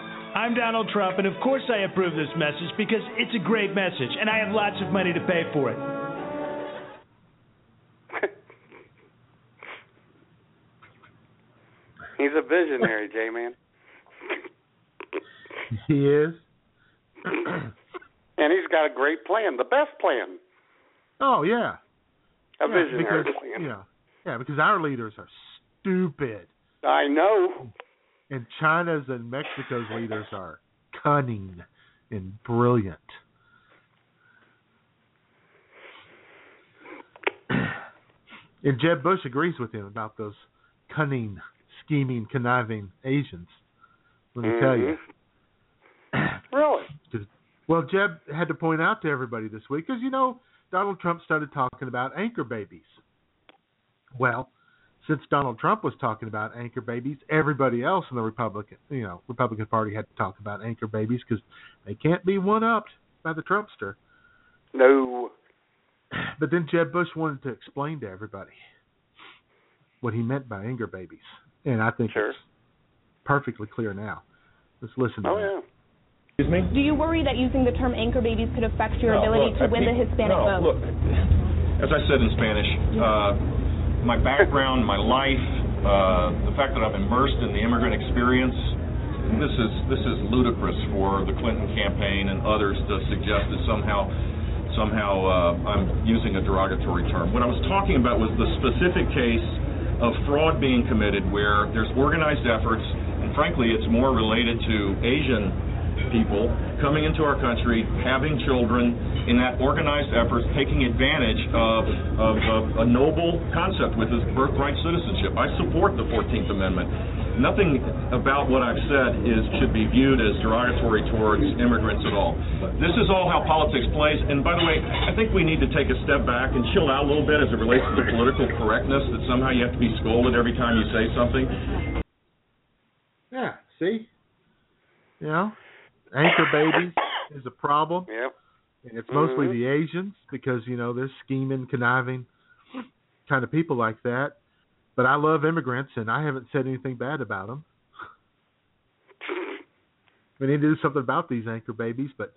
I'm Donald Trump, and of course I approve this message because it's a great message, and I have lots of money to pay for it. He's a visionary, J man. He is. and he's got a great plan, the best plan. Oh yeah. A yeah, visionary because, plan. Yeah, yeah, because our leaders are stupid, I know. And China's and Mexico's leaders are cunning and brilliant. And Jeb Bush agrees with him about those cunning, scheming, conniving Asians. Let me tell you. Mm-hmm. Really? Well, Jeb had to point out to everybody this week because you know Donald Trump started talking about anchor babies. Well, since Donald Trump was talking about anchor babies, everybody else in the Republican, you know, Republican Party had to talk about anchor babies because they can't be one upped by the Trumpster. No. But then Jeb Bush wanted to explain to everybody what he meant by anchor babies, and I think Sure. it's perfectly clear now. Let's listen to Oh that. yeah. Excuse me? Do you worry that using the term anchor babies could affect your No, ability look, to I win the Hispanic no, vote? Look, as I said in Spanish, uh, my background, my life, uh, the fact that I'm immersed in the immigrant experience, this is this is ludicrous for the Clinton campaign and others to suggest that somehow somehow uh, I'm using a derogatory term. What I was talking about was the specific case of fraud being committed where there's organized efforts, and frankly, it's more related to Asian people coming into our country, having children, in that organized effort, taking advantage of, of, of a noble concept with this birthright citizenship. I support the 14th Amendment. Nothing about what I've said is should be viewed as derogatory towards immigrants at all. This is all how politics plays. And by the way, I think we need to take a step back and chill out a little bit as it relates to the political correctness. That somehow you have to be scolded every time you say something. Yeah, see? Know, anchor babies is a problem, Yep. and it's mostly Mhm. the Asians because, you know, they're scheming, conniving kind of people like that. But I love immigrants, and I haven't said anything bad about them. We need to do something about these anchor babies, but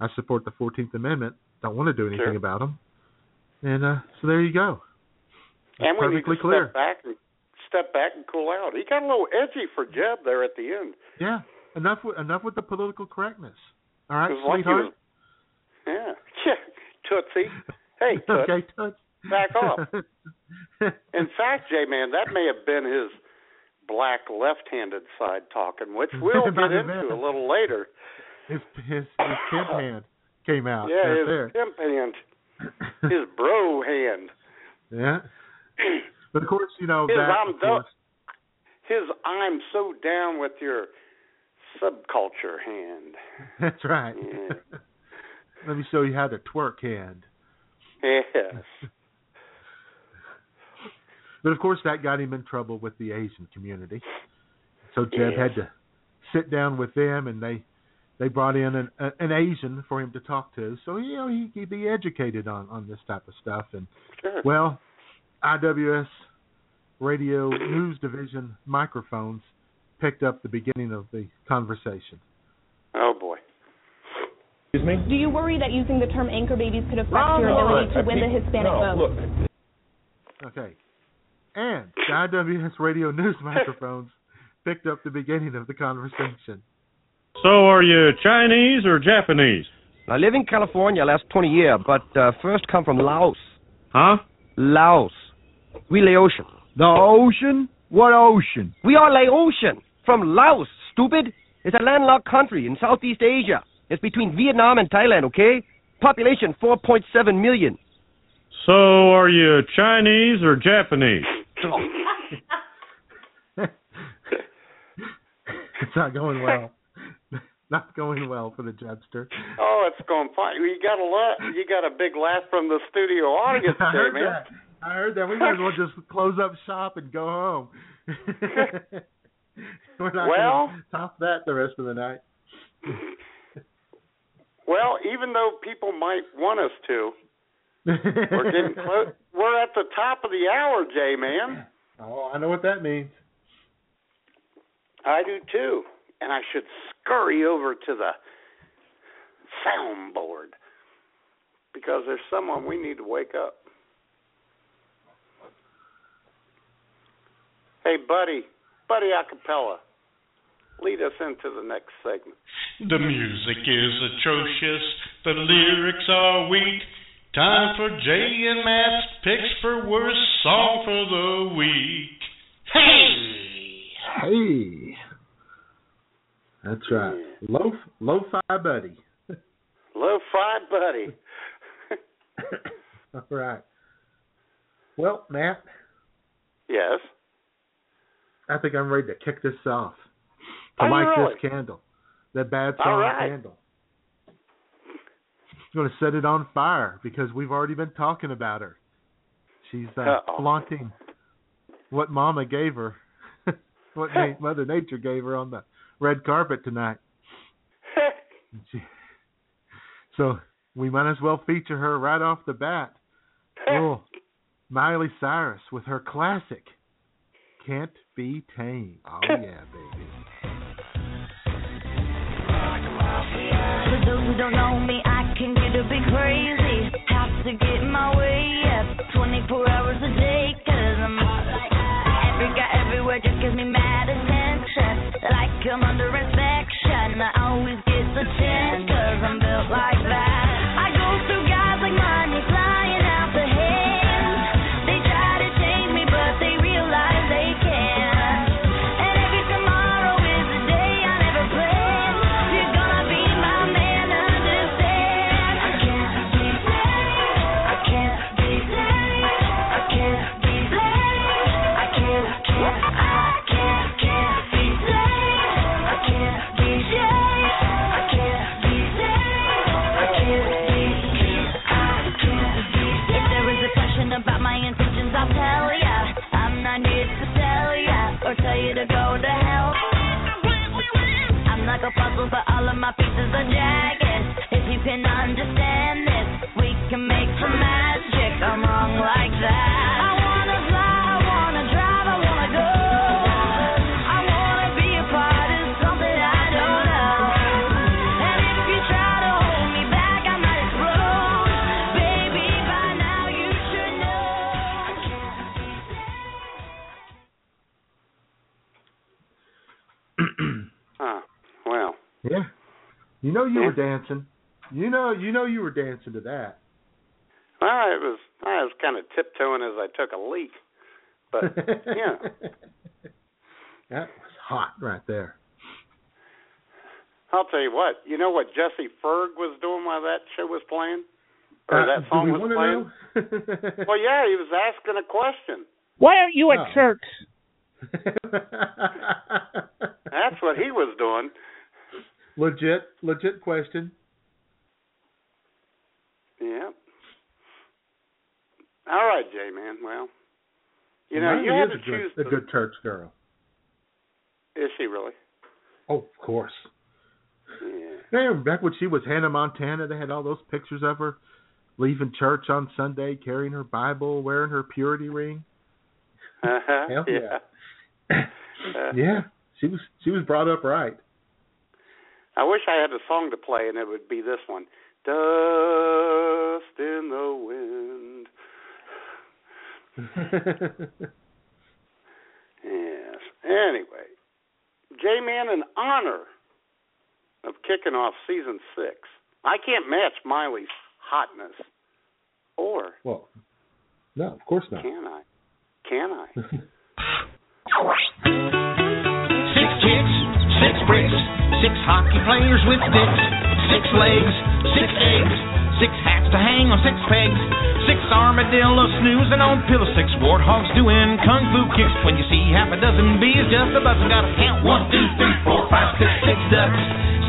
I support the 14th Amendment. Don't want to do anything Sure. about them. And uh, so there you go. And we need perfectly to clear. step back and step back and cool out. He got a little edgy for Jeb there at the end. Yeah, enough with, enough with the political correctness. All right, sweetheart. Yeah. Yeah. Tootsie. Hey, Toot, okay, touch. back off. In fact, J Man, that may have been his black left-handed side talking, which we'll get into a little later. his his his pimp hand came out. yeah, right his there. pimp hand, his bro hand, Yeah. But of course, you know his that. I'm of do- course, his I'm so down with your subculture hand. that's right. Yeah. Let me show you how to twerk hand. Yes. But of course, that got him in trouble with the Asian community. So Jeb Yes. had to sit down with them, and they they brought in an a- an Asian for him to talk to. So you know he could be educated on on this type of stuff. And Sure. well, IWS Radio News Division microphones picked up the beginning of the conversation. Oh boy. Excuse me? Do you worry that using the term anchor babies could affect No, your ability I- to win the Hispanic no, vote? Look, Okay. And the IWS Radio News microphones picked up the beginning of the conversation. So are you Chinese or Japanese? I live in California last 20 years, but uh, first come from Laos. Huh? Laos. We lay ocean. The ocean? What ocean? We are Laotian. From Laos, stupid. It's a landlocked country in Southeast Asia. It's between Vietnam and Thailand, okay? Population 4.7 million. So are you Chinese or Japanese? it's not going well. not going well for the Jebster. Oh, it's going fine. You got a lot. You got a big laugh from the studio audience, I J heard man. that. I heard that. We might as well just close up shop and go home. We're not Well- gonna top that the rest of the night. Well, even though people might want us to, we're getting close. We're at the top of the hour, Jay man. Oh, I know what that means. I do too. And I should scurry over to the soundboard because there's someone we need to wake up. Hey, buddy, buddy acapella, lead us into the next segment. The music is atrocious, the lyrics are weak. Time for Jay and Matt's picks for worst song for the week. Hey! Hey. That's right. Low lo-fi buddy. Lo-fi buddy. All right. Well, Matt, Yes. I think I'm ready to kick this off. To light really? this candle. That bad song right. candle. I'm going to set it on fire because we've already been talking about her. She's uh, flaunting what Mama gave her, what Na- Mother Nature gave her on the red carpet tonight. She- so we might as well feature her right off the bat. Oh, Miley Cyrus with her classic "Can't Be Tame." Oh yeah, baby. For those who don't know me, I can get a bit crazy. Have to get my way up 24 hours a day. Cause I'm every guy everywhere just gives me mad attention. Like I'm under inspection. I always get dancing. You know you know you were dancing to that. Well, it was I was kind of tiptoeing as I took a leak, but yeah. That was hot right there. I'll tell you what. You know what Jesse Ferg was doing while that show was playing, or Uh, that song was playing? well, yeah, he was asking a question. Why aren't you at Oh. church? That's what he was doing. Legit, legit question. Yeah. All right, Jay, man. Well, you know, Miley you had to a choose. good, a good church girl. Is she really? Oh, of course. Yeah. Man, back when she was Hannah Montana, they had all those pictures of her leaving church on Sunday, carrying her Bible, wearing her purity ring. Uh-huh. Hell yeah. Uh, Yeah, she was she was brought up right. I wish I had a song to play, and it would be this one: "Dust in the Wind." Yes. Anyway, J Man, in honor of kicking off season six, I can't match Miley's hotness. Or well, no, of course not. can I? Can I? Six chicks, six bricks, six hockey players with sticks, six legs, six eggs, six hats to hang on six pegs, six armadillos snoozing on pillow, six warthogs doing kung fu kicks. When you see half a dozen bees just a buzzing, gotta count one, two, three, four, five, six, six ducks,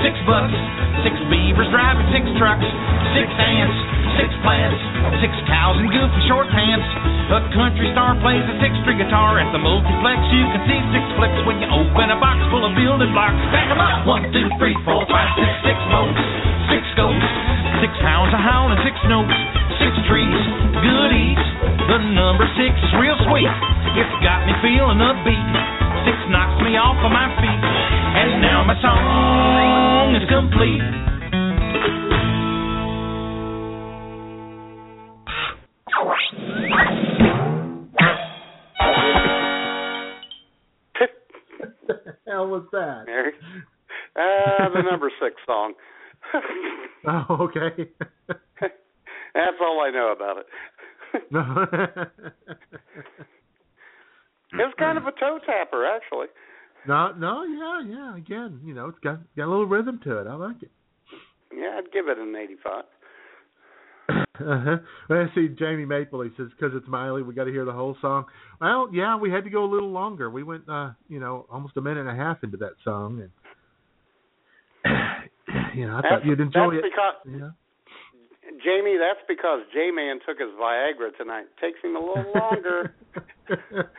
six bucks, six beavers driving six trucks, six ants, six plants, six cows in goofy short pants. A country star plays a six-string guitar at the multiplex. You can see six flicks when you open a box full of building blocks. Stack 'em up. One, two, three, four, five, six, six boats, six goats, six hounds a howl and six notes, six trees, good eats. The number six is real sweet. It's got me feeling upbeat. Six knocks me off of my feet. And now my song is complete. the hell was that? Mary? Uh, the number six song. Oh, okay. That's all I know about it. no. It was kind of a toe tapper, actually. No, no, yeah, yeah. Again, you know, it's got got a little rhythm to it. I like it. Yeah, I'd give it an 85. Uh-huh. Well, I see Jamie Maple. He says because it's Miley, we got to hear the whole song. Well, yeah, we had to go a little longer. We went, uh, you know, almost a minute and a half into that song, and you know, I That's, thought you'd enjoy that's it. Because, Yeah. Jamie, that's because J Man took his Viagra tonight. Takes him a little longer.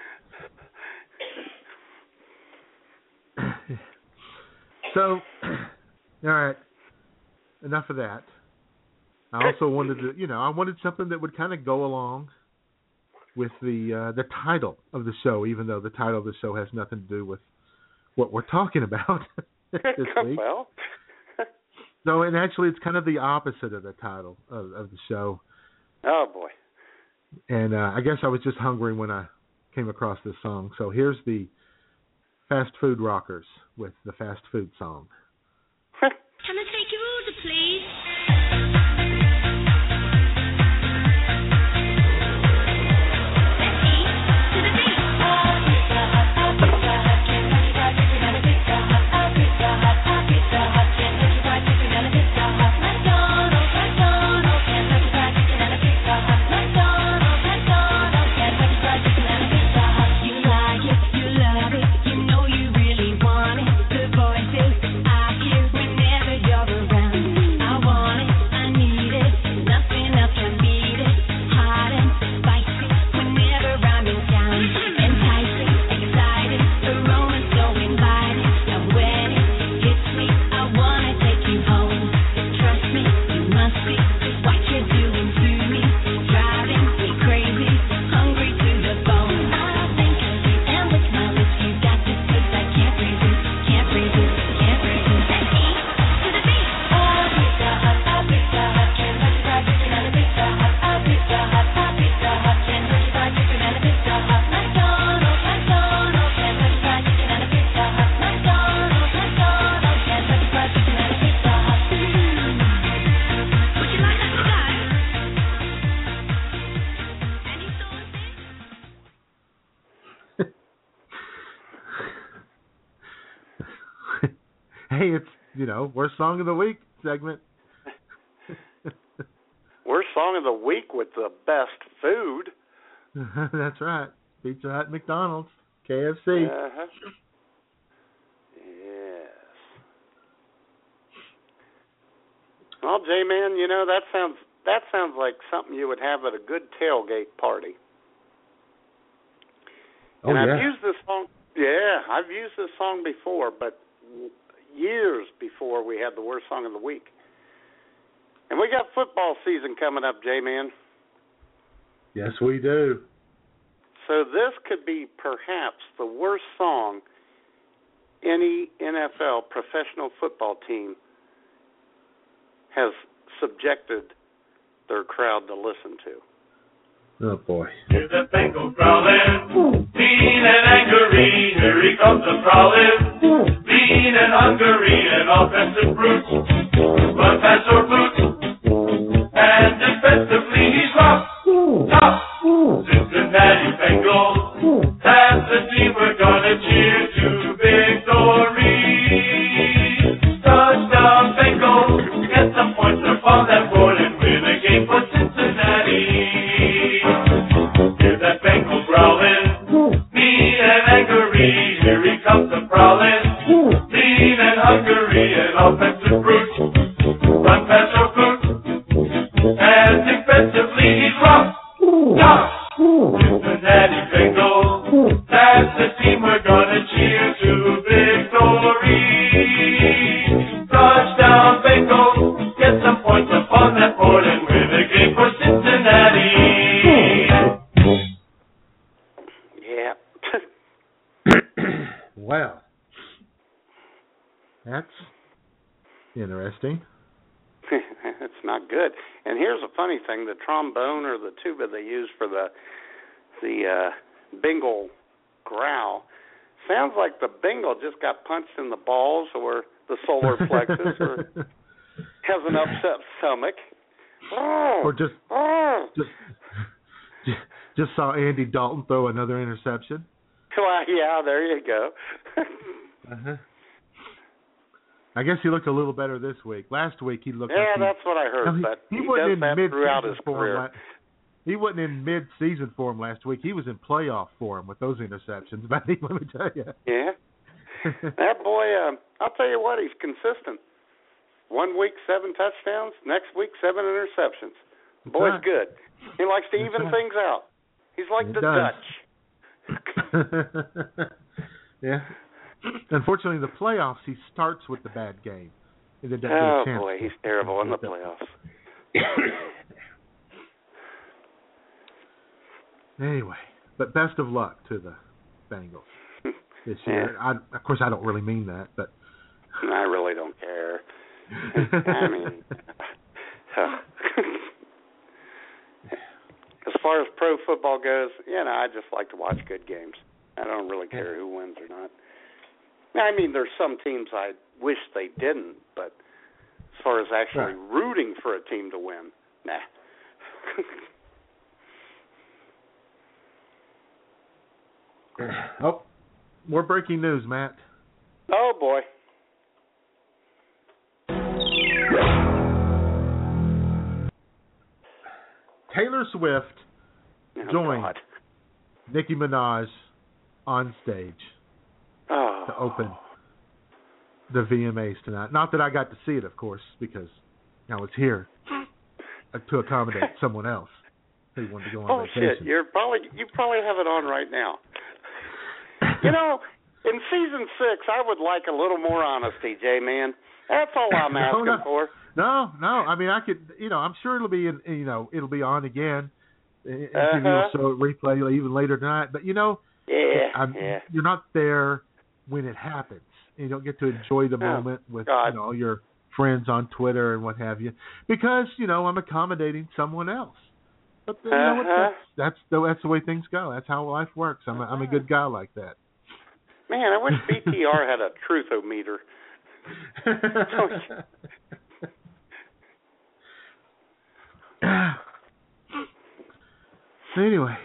so, all right, enough of that. I also wanted to, you know, I wanted something that would kind of go along with the uh, the title of the show, even though the title of the show has nothing to do with what we're talking about this week. well, No, and actually, it's kind of the opposite of the title of, of the show. oh boy. And uh, I guess I was just hungry when I came across this song. So here's the Fast Food Rockers with the fast food song. Can I take your order, please? You know worst song of the week segment. Worst song of the week with the best food. That's right. Pizza Hut, McDonald's, KFC. Uh-huh. Yes. Well, J Man, you know that sounds that sounds like something you would have at a good tailgate party. Oh and yeah. I've used this song. Yeah, I've used this song before, but years before we had the worst song of the week. And we got football season coming up, J Man. Yes, we do. So this could be perhaps the worst song any NFL professional football team has subjected their crowd to listen to. Oh boy. Here's the Bengal growling, mean and angry. Here he comes a prowling, mean and hungry, an offensive brute. Run pass or boot, and defensively he's rough, tough. Cincinnati Bengals, that's the team we're gonna cheer to victory. Touchdown Bengals, get some points upon that board and win a game for Cincinnati. Hear that Bengal growling, mean and angry. Here he comes a prowling, mean and offensive brute. Run or boot, and defensively he's interesting. it's not good. And here's a funny thing: the trombone or the tuba they use for the the uh, Bengal growl sounds like the Bengal just got punched in the balls or the solar plexus or has an upset stomach. Oh, Or just oh. just just saw Andy Dalton throw another interception. Well, yeah, there you go. Uh-huh. I guess he looked a little better this week. Last week he looked. Yeah, like he, that's what I heard. No, he- but he he, wasn't in mid-season throughout his form career. la- he wasn't in mid-season form last week. He was in playoff form with those interceptions. But let me tell you, Yeah, that boy. Um, I'll tell you what, he's consistent. One week seven touchdowns, next week seven interceptions. The boy's right. good. He likes to That's even right. things out. He's like He the does. Dutch. yeah. Unfortunately, in the playoffs he starts with the bad game. And then doesn't get a Oh boy, he's terrible in the playoffs. Anyway, but best of luck to the Bengals this year. I, of course, I don't really mean that, but I really don't care. I mean, uh, as far as pro football goes, you know, I just like to watch good games. I don't really care who wins or not. I mean, there's some teams I wish they didn't, but as far as actually rooting for a team to win, nah. oh, more breaking news, Matt. oh boy. Taylor Swift Oh, joined God. Nicki Minaj on stage Oh. to open the VMAs tonight. Not that I got to see it, of course, because I was here uh, to accommodate someone else who wanted to go on Oh vacation. shit! You're probably you probably have it on right now. you know, in season six, I would like a little more honesty, J man. That's all I'm asking no. for. No, no. I mean, I could. You know, I'm sure it'll be in. You know, it'll be on again. And Uh-huh. we'll it replay even later tonight. But you know, Yeah, I'm, yeah. you're not there when it happens. You don't get to enjoy the moment with God. you know your friends on Twitter and what have you, because you know I'm accommodating someone else. But you know what? Uh-huh. That's that's the that's the way things go. That's how life works. I'm a, I'm a good guy like that. Man, I wish BTR had a truthometer. anyway, Ah, boy.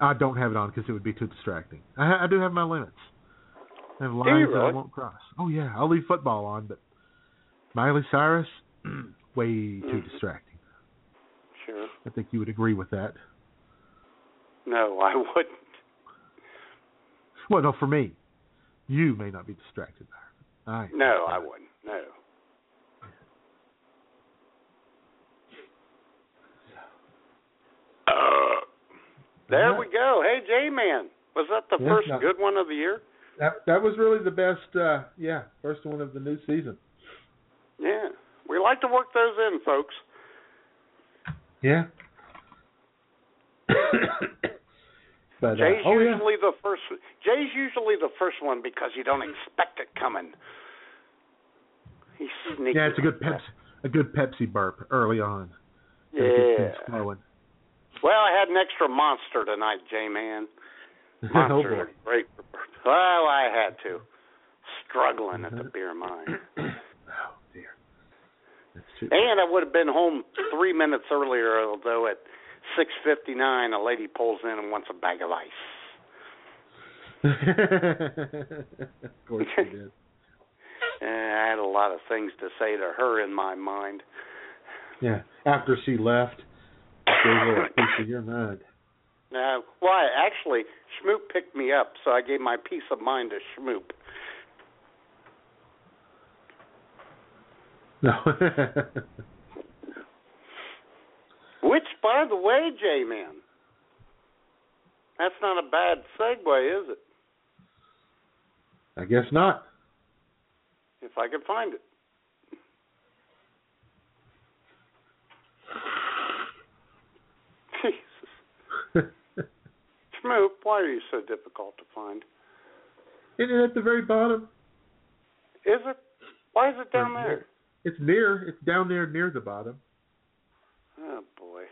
I don't have it on because it would be too distracting. I, ha- I do have my limits. I have lines that I won't cross. Oh yeah, I'll leave football on, but Miley Cyrus, way Mm. too distracting. Sure. I think you would agree with that. No, I wouldn't. Well, no, for me, you may not be distracted by her. I No, I wouldn't. No. Uh, there we go. Hey, J Man, was that the Yeah, first no. good one of the year? That that was really the best. uh Yeah, first one of the new season. Yeah, we like to work those in, folks. Yeah. but uh, Jay's oh yeah, usually the first. Jay's usually the first one because you don't expect it coming. He's sneaky. yeah, it's a good Pepsi, a good Pepsi burp early on. Get Yeah. things flowing. Well, I had an extra monster tonight, J Man. oh Monsters boy. are great. Well, I had to. Struggling at the Uh-huh. beer mine. Oh dear. That's too. And I would have been home three minutes earlier, although at six fifty nine a lady pulls in and wants a bag of ice. of course you did. And I had a lot of things to say to her in my mind. Yeah. After she left, gave her a piece of your mind. Uh, why? Actually, Schmoop picked me up, so I gave my peace of mind to Schmoop. No. Which, by the way, J Man, that's not a bad segue, is it? I guess not. If I can find it. Jesus. Schmoop, why are you so difficult to find? Isn't it at the very bottom? Is it? Why is it down there? It's near. It's down there near the bottom. Oh boy.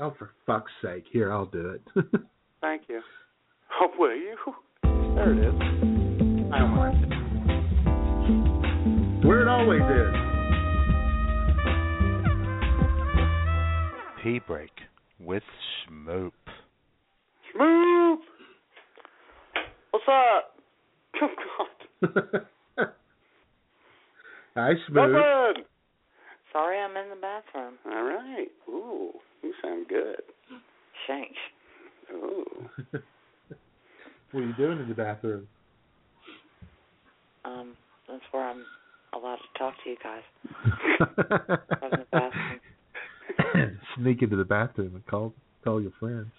Oh, for fuck's sake! Here, I'll do it. Thank you. Oh, will you? There it is. I want it. Where it always is. Tea break with Schmoop. Schmoop! What's up? Oh, God. Hi, Smooth. Open! Sorry, I'm in the bathroom. All right. Ooh, you sound good. Thanks. Ooh. what are you doing in the bathroom? Um, that's where I'm allowed to talk to you guys. From. Sneak into the bathroom and call call your friends.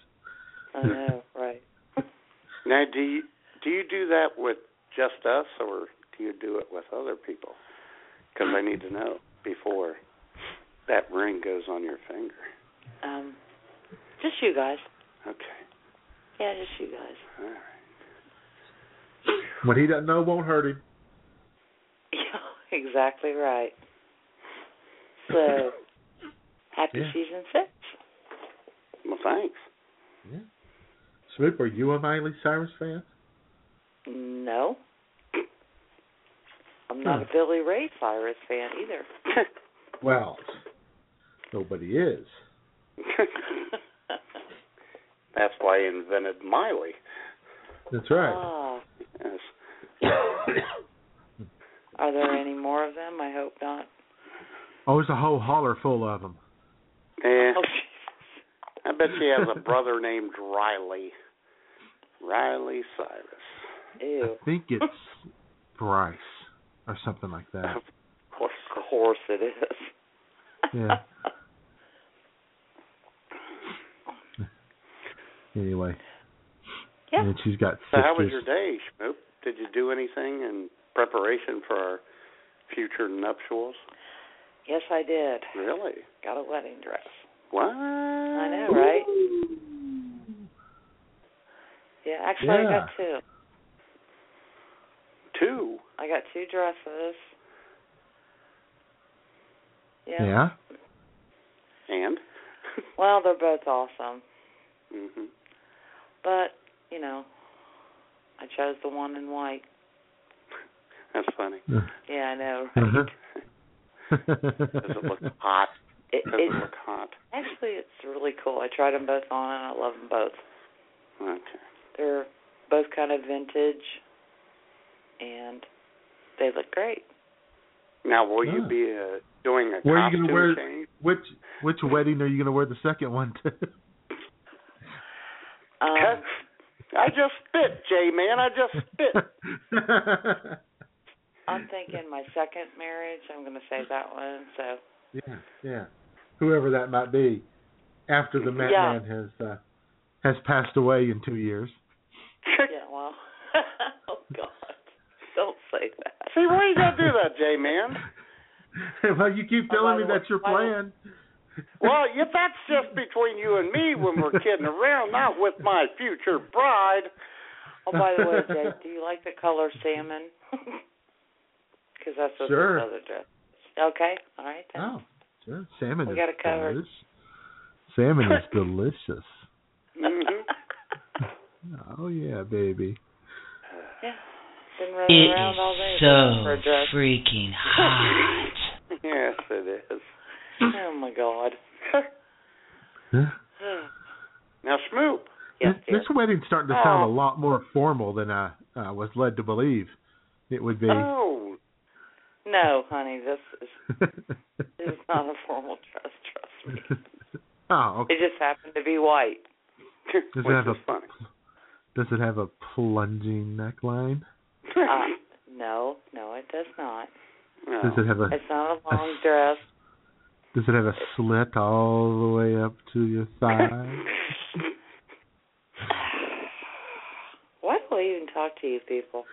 I know, right? Now, do you do you do that with just us, or do you do it with other people? Because I need to know before that ring goes on your finger. Um, just you guys. Okay. Yeah, just you guys. All right. What he doesn't know won't hurt him. Yeah, exactly right. So, happy Yeah. season six. Well, thanks. Yeah. Schmoop, are you a Miley Cyrus fan? No. I'm not Huh. a Billy Ray Cyrus fan either. Well, nobody is. That's why I invented Miley. That's right. Ah, Yes. are there any more of them? I hope not. Oh, there's a whole holler full of them. Eh, Oh, I bet she has a brother named Riley. Riley Cyrus. Ew. I think it's Bryce or something like that. Of course. Of course it is. Yeah. Anyway. Yeah. And she's got So, how was your day, Schmoop? Did you do anything in preparation for our future nuptials? Yes, I did. Really? Got a wedding dress. What? I know, right? Yeah, actually, I got two. Two. I got two dresses. Yeah. Yeah. And? Well, they're both awesome, hmm but you know, I chose the one in white. That's funny. Yeah, I know. Uh-huh. Does it look hot? It, Does it, it look hot? actually, it's really cool. I tried them both on, and I love them both. Okay. They're both kind of vintage, and they look great. Now, will you Ah. be uh, doing a Where are you costume gonna wear change? which which wedding are you gonna wear the second one to? Um, I just spit, J man. I just spit. I'm thinking my second marriage. I'm going to say that one. So yeah, yeah. Whoever that might be, after the Matt Yeah. Man has uh, has passed away in two years. yeah, well, oh God, don't say that. See, why you gotta do that, J man? well, you keep telling by me the way- that's your plan. Well, if that's just between you and me when we're kidding around, not with my future bride. Oh, by the way, Jay, do you like the color salmon? Because that's what Sure. this other dress. Okay, all right then. Oh, sure. Salmon We is got it covered. delicious. Salmon is delicious. Mm-hmm. Oh yeah, baby. yeah, been running It around all day so for a dress. freaking hot. Yes, it is. Oh my God. Huh? Now, Schmoop. yes, this, dear. this wedding's starting to sound Oh. a lot more formal than I uh, was led to believe it would be. Oh, No, honey, this is this is not a formal dress. Trust me. oh, okay. It just happened to be white. Does it have is a funny. Does it have a plunging neckline? Uh, no, no, it does not. No. Does it have a It's not a long dress. Does it have a slit all the way up to your thigh? Why do I even talk to you people?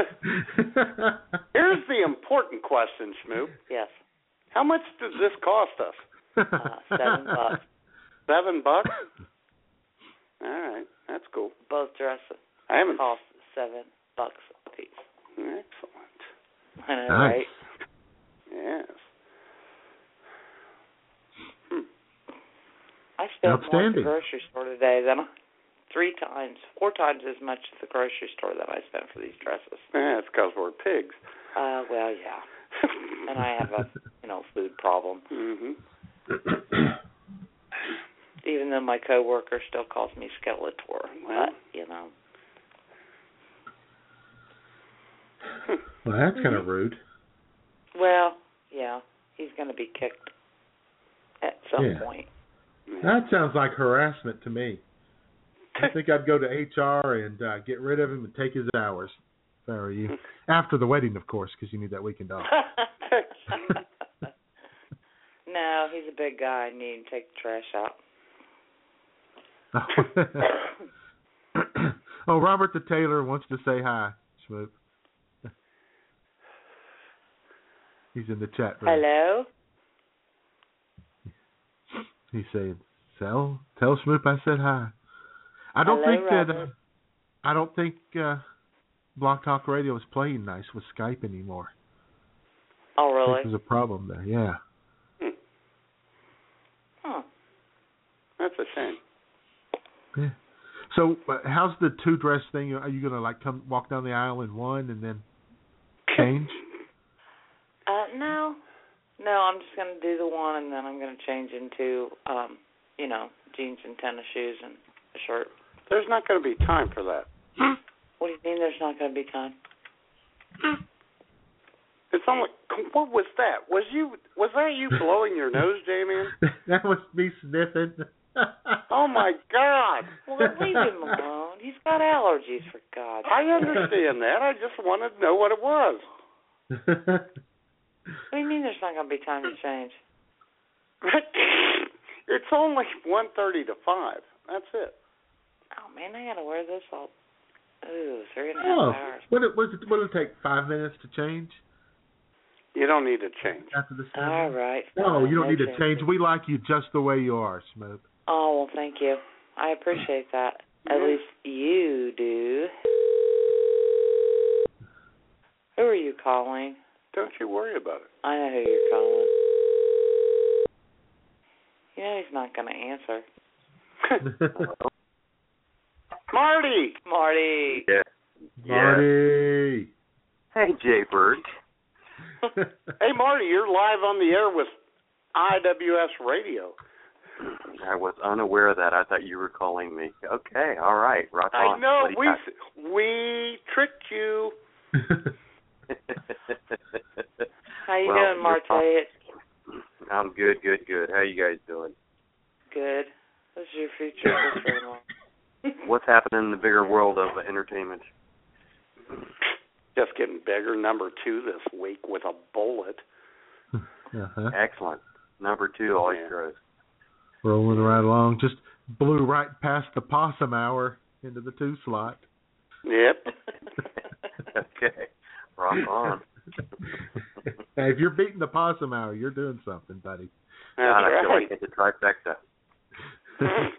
Here's the important question, Schmoop. Yes, How much does this cost us? uh, seven bucks. Seven bucks? All right, that's cool. Both dresses I haven't. cost seven bucks a piece. Excellent. I know, Nice. right? Yes. Hmm. I spent more at the grocery store today than three times, four times as much at the grocery store that I spent for these dresses. Yeah, it's because we're pigs. Uh, well, yeah, and I have a you know food problem. Mm-hmm. Even though my coworker still calls me Skeletor, Well. but you know. Well, that's kind of rude. Well, yeah, he's going to be kicked at some Yeah. point. That sounds like harassment to me. I think I'd go to HR and uh, get rid of him and take his hours. If I were you. After the wedding, of course, because you need that weekend off. no, he's a big guy. I need to take the trash out. oh, Robert the Taylor wants to say hi, Schmoop. He's in the chat room. Hello. He's saying, "Tell tell Schmoop I said hi." I don't Hello, think that uh, I don't think uh, BlogTalkRadio is playing nice with Skype anymore. Oh, really? there's a problem there. Yeah. Huh. That's a shame. Yeah. So, uh, how's the two dress thing? Are you gonna like come walk down the aisle in one and then change? Uh, no, no. I'm just going to do the one, and then I'm going to change into, um, you know, jeans and tennis shoes and a shirt. There's not going to be time for that. Hmm? What do you mean? There's not going to be time? Hmm. It's only. What was that? Was you? Was that you blowing your nose, Damien? that was me sniffing. Oh my God! Well, leave him alone. He's got allergies, for God's sake. I understand that. I just wanted to know what it was. What do you mean? There's not going to be time to change? it's only one thirty to five. That's it. Man, I got to wear this all. Ooh, three and a half oh, hours. what it was? What it take? Five minutes to change You don't need to change. after the All right. No, you don't need to change. change. We like you just the way you are, Smoke. Oh well, thank you. I appreciate that. At Yeah. least you do. Who are you calling? Don't you worry about it. I know who you're calling. You know he's not going to answer. Marty. Marty. Yeah. Marty. Hey, Jay Bird. Hey, Marty, you're live on the air with IWS Radio. I was unaware of that. I thought you were calling me. Okay, all right, rock I on. know we you we tricked you. How you Well, doing, you're Marty? I'm good, good, good. How you guys doing? good. This is your future sister-in-law. What's happening in the bigger world of entertainment? Just getting bigger. Number two this week with a bullet. Uh-huh. Excellent. Number two always Yeah. grows. Rolling right along. Just blew right past the possum hour into the two slot. Yep. okay, rock on. hey, if you're beating the possum hour, you're doing something, buddy. That's God, I feel right. like it's a trifecta.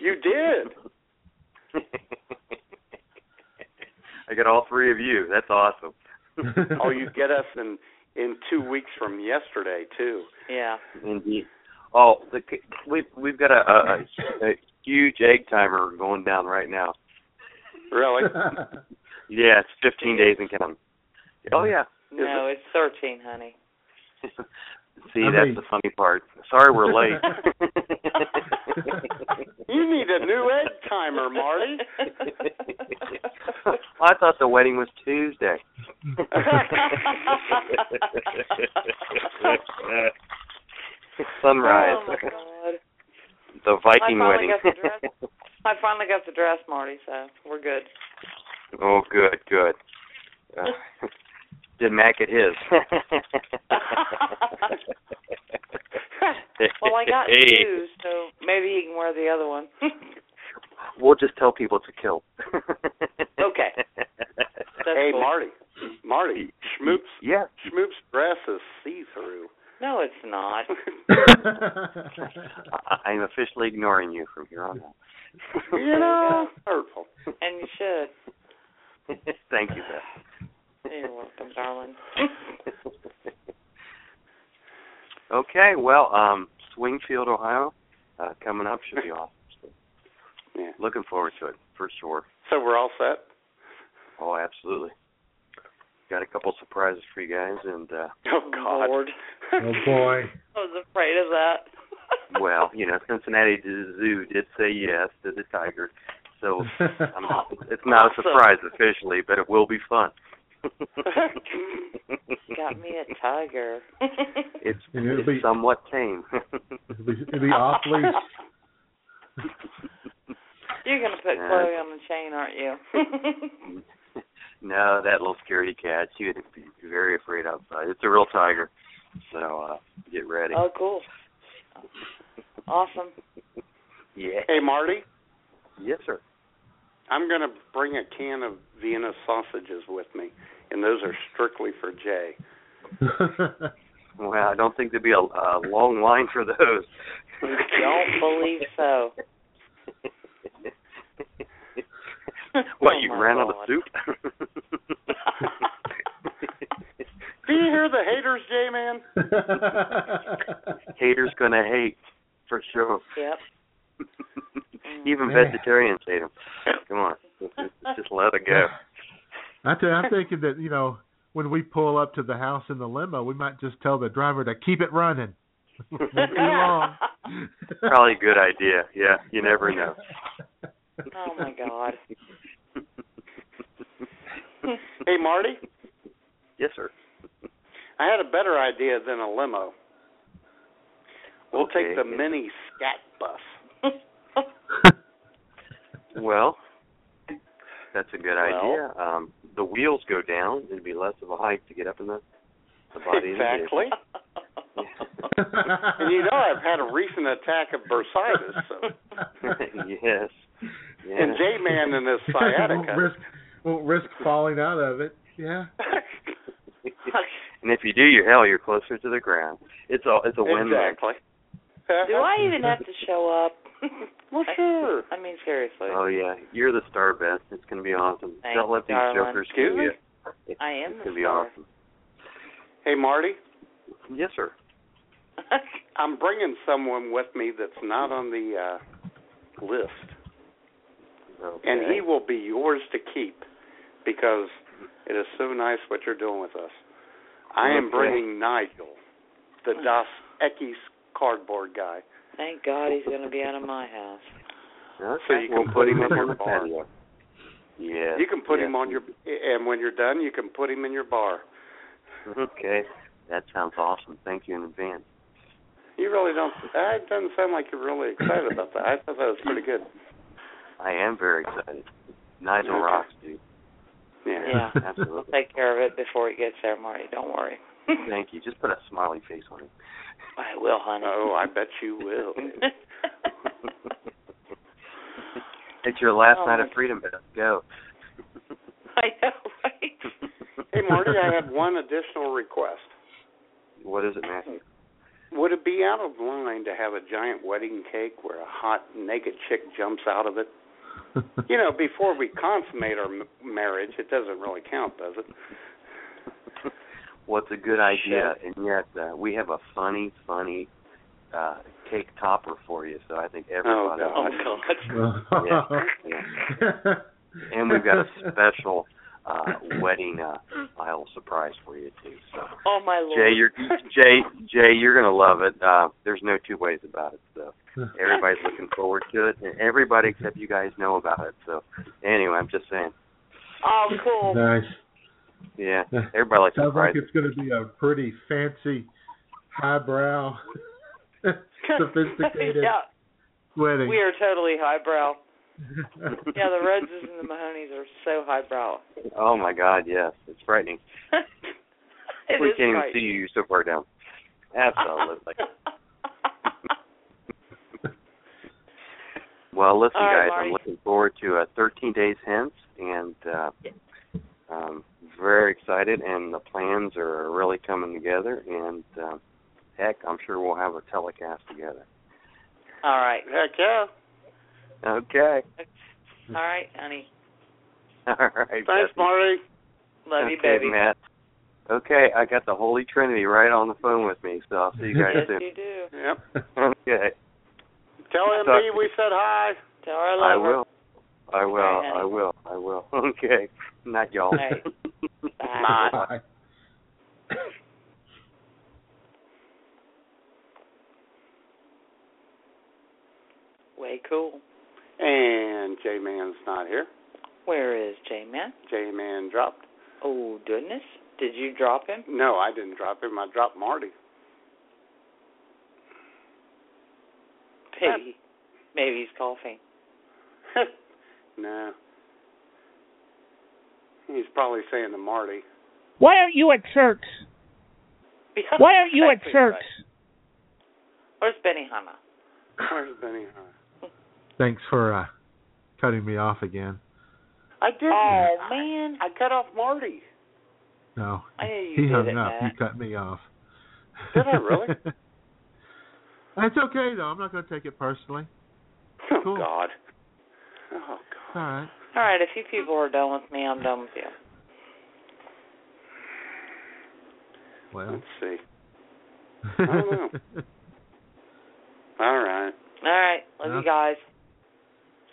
You did. I got all three of you. That's awesome. Oh, you get us in in two weeks from yesterday too. yeah. Indeed. Oh, the, we've we've got a, a, a huge egg timer going down right now. Really? Yeah, it's 15 days and counting. Oh yeah. No, it's 13, honey. See, I that's mean- the funny part. Sorry, we're late. You need a new egg timer, Marty. I thought the wedding was Tuesday. Sunrise. Oh my God. The Viking wedding. got the dress. I finally got the dress, Marty. So we're good. oh, good, good. Uh, did Mac get his? well, I got hey, two, so maybe he can wear the other one. We'll just tell people it's a kill. Okay. That's hey, cool. Marty. Marty. Schmoop's Yeah. Schmoop's dress is see through. No, it's not. I- I'm officially ignoring you from here on out. you know, hurtful. and you should. Thank you, Beth. You're welcome, darling. Okay, well, um, Springfield, Ohio, uh, coming up should be awesome. Yeah. looking forward to it for sure. So we're all set. Oh, absolutely. Got a couple surprises for you guys, and uh, Oh God. Lord. oh boy. I was afraid of that. well, you know, Cincinnati Zoo did say yes to the Tigers, so I'm it's not a surprise officially, but it will be fun. Got me a tiger. it's, it's be- somewhat tame. It'd be, it'd be awfully. You're gonna put Yeah. Chloe on the chain, aren't you? no, that little scaredy cat, she would be very afraid outside. It's a real tiger. So uh get ready. oh, cool. Awesome. Yeah. Hey, Marty, Yes, sir. I'm going to bring a can of Vienna sausages with me, and those are strictly for Jay. Well, I don't think there'd be a, a long line for those. Don't believe so. what, Oh, you my ran out of soup? Do you hear the haters, Jay, man? Haters gonna hate, for sure. Yep. Mm-hmm. Even Yeah. vegetarians hate them. Come on, just, just let it go. I tell you, I'm thinking that you know when we pull up to the house in the limo, we might just tell the driver to keep it running. Won't be long. Probably a good idea. Yeah, you never know. Oh my God. Hey, Marty, Yes, sir. I had a better idea than a limo. We'll Okay. take the mini scat bus. Well, that's a good Well. idea. Um, the wheels go down; it'd be less of a hike to get up in the the body. of the exactly. and you know I've had a recent attack of bursitis, so yes. yes. and J Man and his won't sciatica. risk won't risk falling out of it. Yeah. and if you do, you're hell. You're closer to the ground. It's a it's a win. exactly. Do I even have to show up? well, sure. I mean, seriously. Oh yeah, you're the star best. It's gonna be awesome. Thanks, Don't let these darling. jokers Excuse fool you. It's, I am it's the gonna be star. awesome. Hey, Marty, Yes, sir. I'm bringing someone with me that's not on the uh list, Okay. and he will be yours to keep because it is so nice what you're doing with us. I am Okay. bringing Nigel, the Dos Equis cardboard guy. Thank God he's going to be out of my house. Okay. So you can we'll put him up in on your the bar. patio. Yes. You can put yes. him on your, and when you're done, you can put him in your bar. Okay. That sounds awesome. Thank you in advance. You really don't. That doesn't sound like you're really excited about that. I thought that was pretty good. I am very excited. Nigel Okay. rocks, dude. Yeah. Yeah. We'll take care of it before he gets there, Marty. Don't worry. Thank you. Just put a smiley face on it. I will, honey. Oh, I bet you will. it's your last Oh, night of freedom, Beth. Go. I know, right? hey, Marty, I have one additional request. What is it, Matthew? Would it be out of line to have a giant wedding cake where a hot naked chick jumps out of it? You know, before we consummate our m- marriage, it doesn't really count, does it? What's a good idea? And yet, uh, we have a funny, funny uh cake topper for you. So I think everybody. Oh, everybody. God. Yeah, yeah. And we've got a special uh wedding uh aisle surprise for you too. So Oh my lord. Jay, you're Jay, Jay, you're gonna love it. Uh there's no two ways about it. So everybody's looking forward to it, and everybody except you guys know about it. So anyway, I'm just saying. Oh, cool. nice. Yeah, everybody likes Sounds like surprises. it's going to be a pretty fancy, highbrow, sophisticated yeah, wedding. we are totally highbrow. Yeah, the Reds and the Mahonies are so highbrow. Oh my God, yes, it's frightening. It we is can't even see you. You're so far down. Absolutely. well, listen, All right, guys, Marty. I'm looking forward to uh, 13 days hence, and uh, um, very excited. And the plans are really coming together. And uh, heck, I'm sure we'll have a telecast together. All right. Heck yeah. Okay. All right, honey. All right. Thanks, Betsy. Marty. Love you, okay, baby. Matt. Okay, I got the Holy Trinity right on the phone with me, so I'll see you guys Yes, soon. you do. Yep. Okay. Tell Talk MB we said hi. Tell her I I love her. will. I will. All right, I will. I will. Okay. Not y'all. All right. Bye. Bye. Way cool. And J Man's not here. Where is J Man? J Man dropped. Oh goodness! Did you drop him? No, I didn't drop him. I dropped Marty. Maybe, maybe he's coughing. no. He's probably saying to Marty. Why aren't you at church? Why aren't you at church? right. Where's Benny Hanna? Where's Benny Hanna? Thanks for uh, cutting me off again. I did. Oh man! I cut off Marty. No, I knew you he hung it, up. Matt. You cut me off. Did I really? It's okay though. I'm not going to take it personally. Oh Cool. God. Oh God. All right. All right, if you people are done with me, I'm done with you. Well. Let's see. I don't know. All right. All right, love Yeah. you guys.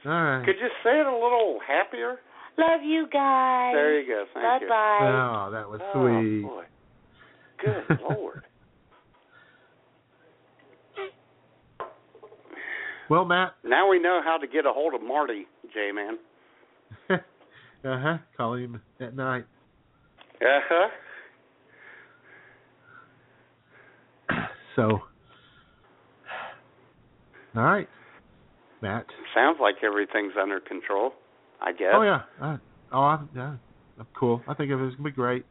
All right. Could you say it a little happier? Love you guys. There you go. Thank bye you. bye. Oh, that was Oh, sweet. boy. Good Lord. Well, Matt. Now we know how to get a hold of Marty, J Man. uh huh. Call him at night. Uh huh. So. All right, Matt. Sounds like everything's under control. I guess. Oh yeah. Uh, oh, I'm, yeah. I'm cool. I think it's gonna be great.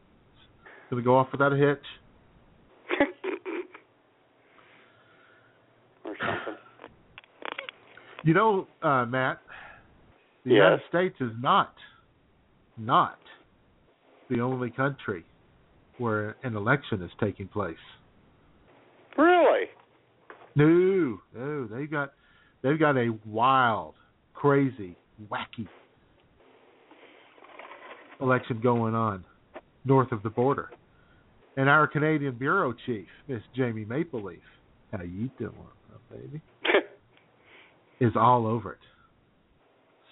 It's gonna go off without a hitch. or something. You know, uh, Matt, the Yes. United States is not, not the only country where an election is taking place. Really? No, no, they've got they've got a wild, crazy, wacky election going on north of the border. And our Canadian bureau chief, Miss Jamie Mapleleaf, how you doing, baby? is all over it.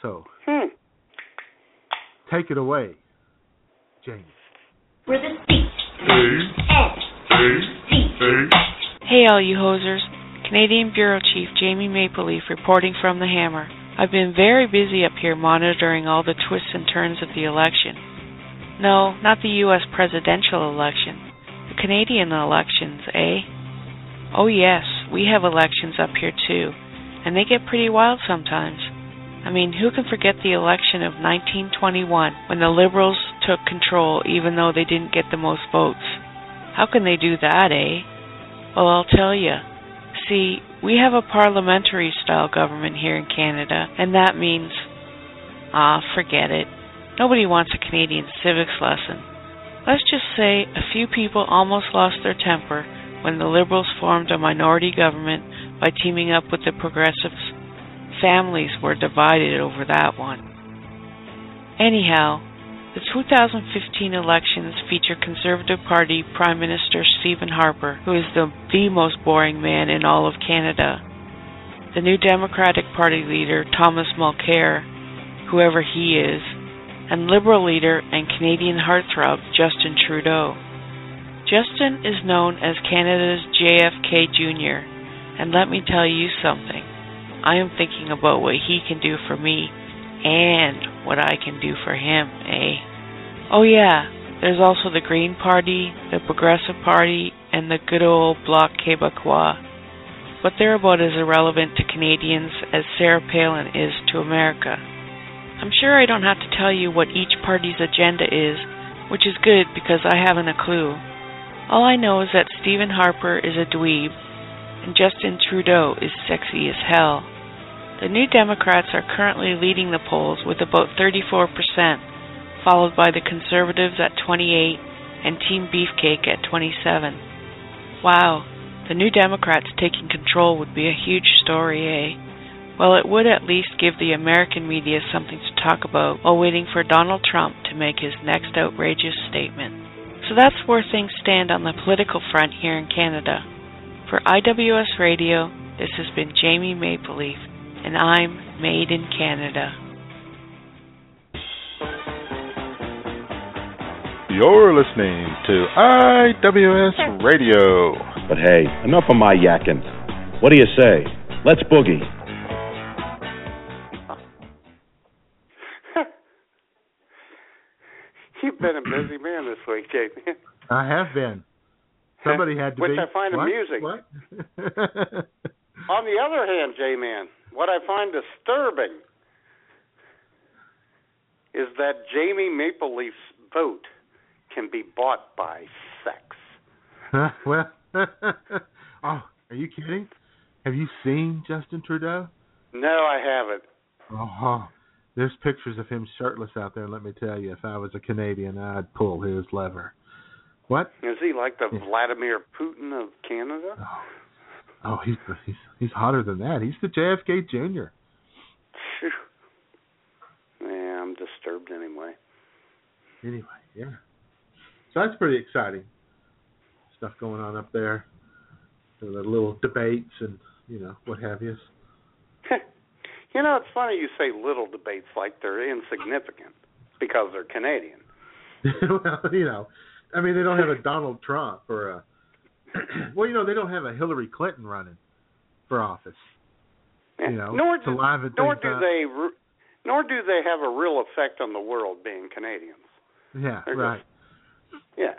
So Hmm. take it away, Jamie. Where the C S C Hey, all you hosers. Canadian Bureau Chief Jamie Mapleleaf reporting from the Hammer. I've been very busy up here monitoring all the twists and turns of the election. No, not the U.S. presidential election. The Canadian elections, eh? Oh, yes, we have elections up here too, and they get pretty wild sometimes. I mean, who can forget the election of 1921 when the Liberals took control even though they didn't get the most votes? How can they do that, eh? Well, I'll tell you. See, we have a parliamentary style government here in Canada, and that means. Ah, forget it. Nobody wants a Canadian civics lesson. Let's just say a few people almost lost their temper when the Liberals formed a minority government by teaming up with the Progressives. Families were divided over that one. Anyhow, the 2015 elections feature Conservative Party Prime Minister Stephen Harper, who is the, the most boring man in all of Canada. The new Democratic Party leader, Thomas Mulcair, whoever he is, and Liberal leader and Canadian heartthrob, Justin Trudeau. Justin is known as Canada's JFK Jr., and let me tell you something. I am thinking about what he can do for me and what I can do for him, eh? Oh, yeah, there's also the Green Party, the Progressive Party, and the good old Bloc Québécois. But they're about as irrelevant to Canadians as Sarah Palin is to America. I'm sure I don't have to tell you what each party's agenda is, which is good because I haven't a clue. All I know is that Stephen Harper is a dweeb, and Justin Trudeau is sexy as hell. The New Democrats are currently leading the polls with about 34%, followed by the Conservatives at 28 and Team Beefcake at 27. Wow, the New Democrats taking control would be a huge story, eh? Well, it would at least give the American media something to talk about while waiting for Donald Trump to make his next outrageous statement. So that's where things stand on the political front here in Canada. For IWS Radio, this has been Jamie Mapleleaf, and I'm Made in Canada. You're listening to IWS Radio. But hey, enough of my yakking. What do you say? Let's boogie. You've been a busy man this week, J man. I have been. Somebody had to Which be. I find what? amusing. What? On the other hand, J man, what I find disturbing is that Jamie Mapleleaf's vote can be bought by sex. well, oh, are you kidding? Have you seen Justin Trudeau? No, I haven't. Oh, there's pictures of him shirtless out there. Let me tell you, if I was a Canadian, I'd pull his lever. What? Is he like the Vladimir Putin of Canada? Oh, Oh, he's he's he's hotter than that. He's the JFK Jr. Phew. Yeah, I'm disturbed anyway. Anyway, yeah. So that's pretty exciting stuff going on up there. So the little debates and you know what have you. You know, it's funny you say little debates like they're insignificant because they're Canadian. well, you know, I mean they don't have a Donald Trump or a well, you know they don't have a Hillary Clinton running for office. You know, nor do, nor do up. they nor do they have a real effect on the world being Canadians. Yeah, they're right. Yeah.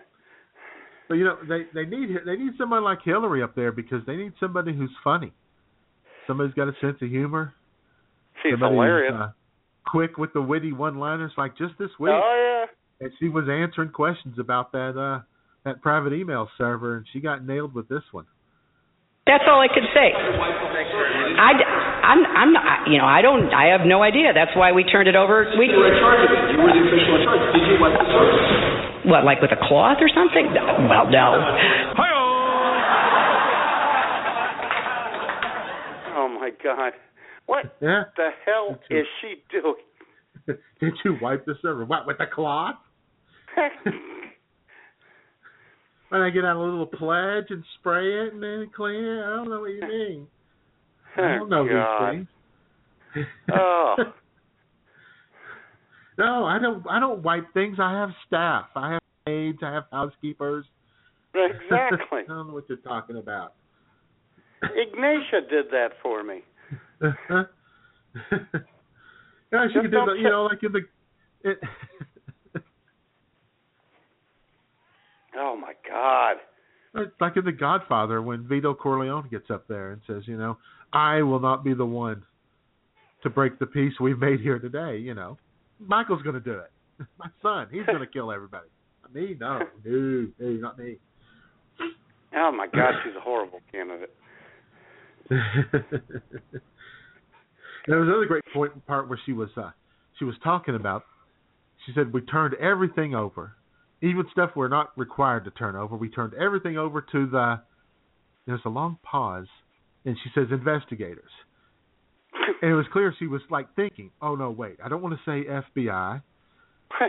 But you know they they need they need someone like Hillary up there because they need somebody who's funny, somebody's got a sense of humor. She's somebody who's, hilarious. Uh, quick with the witty one-liners, like just this week. Oh yeah. and she was answering questions about that uh that private email server, and she got nailed with this one. That's all I could say. I, I'm, I'm not, you know, I don't, I have no idea. That's why we turned it over. We, You were in charge of it. You were the official in charge. Did you wipe the server? what, like with a cloth or something? No, well, no. Oh my God! What Yeah. the hell is she doing? Did you wipe the server? What with a cloth? When I get out a little pledge and spray it and then clean it, I don't know what you mean. I don't know God. these things. Oh. no, I don't. I don't wipe things. I have staff. I have maids. I have housekeepers. Exactly. I don't know what you're talking about. Ignatia did that for me. yeah, she Just could do don't you know, like in the. It, Oh my God! Like in The Godfather when Vito Corleone gets up there and says, you know, I will not be the one to break the peace we've made here today. You know, Michael's going to do it. My son, he's going to kill everybody. Me, no, no, no, not me. Oh my God! She's a horrible candidate. there was another great point part where she was uh she was talking about she said we turned everything over even stuff we're not required to turn over we turned everything over to the there's a long pause and she says investigators. And it was clear she was like thinking oh no wait i don't want to say fbi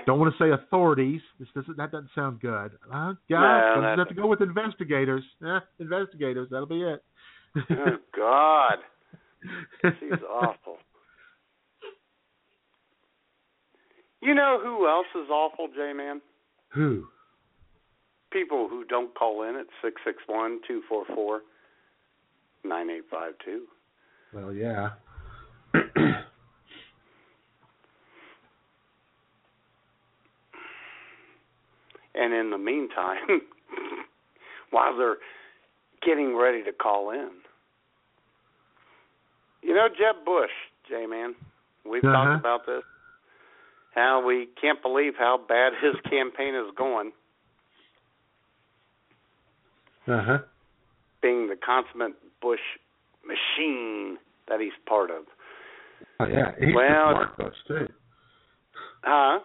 don't want to say authorities. This doesn't that doesn't sound good. Uh, guys no, have to go with investigators. Eh, investigators that'll be it. Oh God! She's awful. You know who else is awful, J Man? Who People who don't call in at six six one two four four nine eight five two. well yeah And in the meantime, while they're getting ready to call in, you know Jeb Bush, J Man. We've Uh-huh. talked about this. How we can't believe how bad his campaign is going, uh-huh being the consummate Bush machine that he's part of. Oh, yeah, he's Well, the smart Bush too. Huh?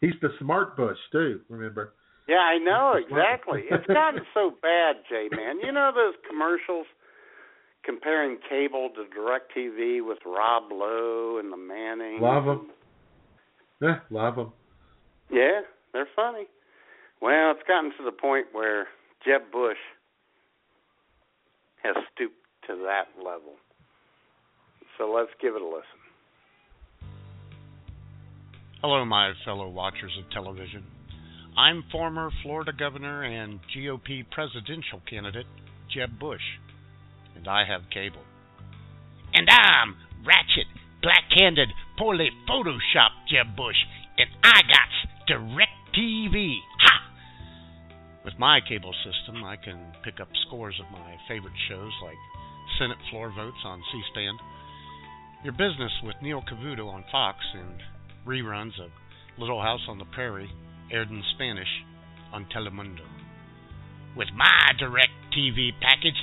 He's the smart Bush too. Remember? Yeah, I know exactly. it's gotten so bad, Jay man. You know those commercials comparing cable to DirecTV with Rob Lowe and the Manning. Love him. Yeah, love them. Yeah, they're funny. Well, it's gotten to the point where Jeb Bush has stooped to that level. So let's give it a listen. Hello, my fellow watchers of television. I'm former Florida governor and GOP presidential candidate Jeb Bush, and I have cable. And I'm ratchet, black-handed, poorly photoshopped Jeb Bush, and I got direct TV. Ha! With my cable system, I can pick up scores of my favorite shows like Senate floor votes on C SPAN, Your Business with Neil Cavuto on Fox, and reruns of Little House on the Prairie, aired in Spanish on Telemundo. With my direct TV package,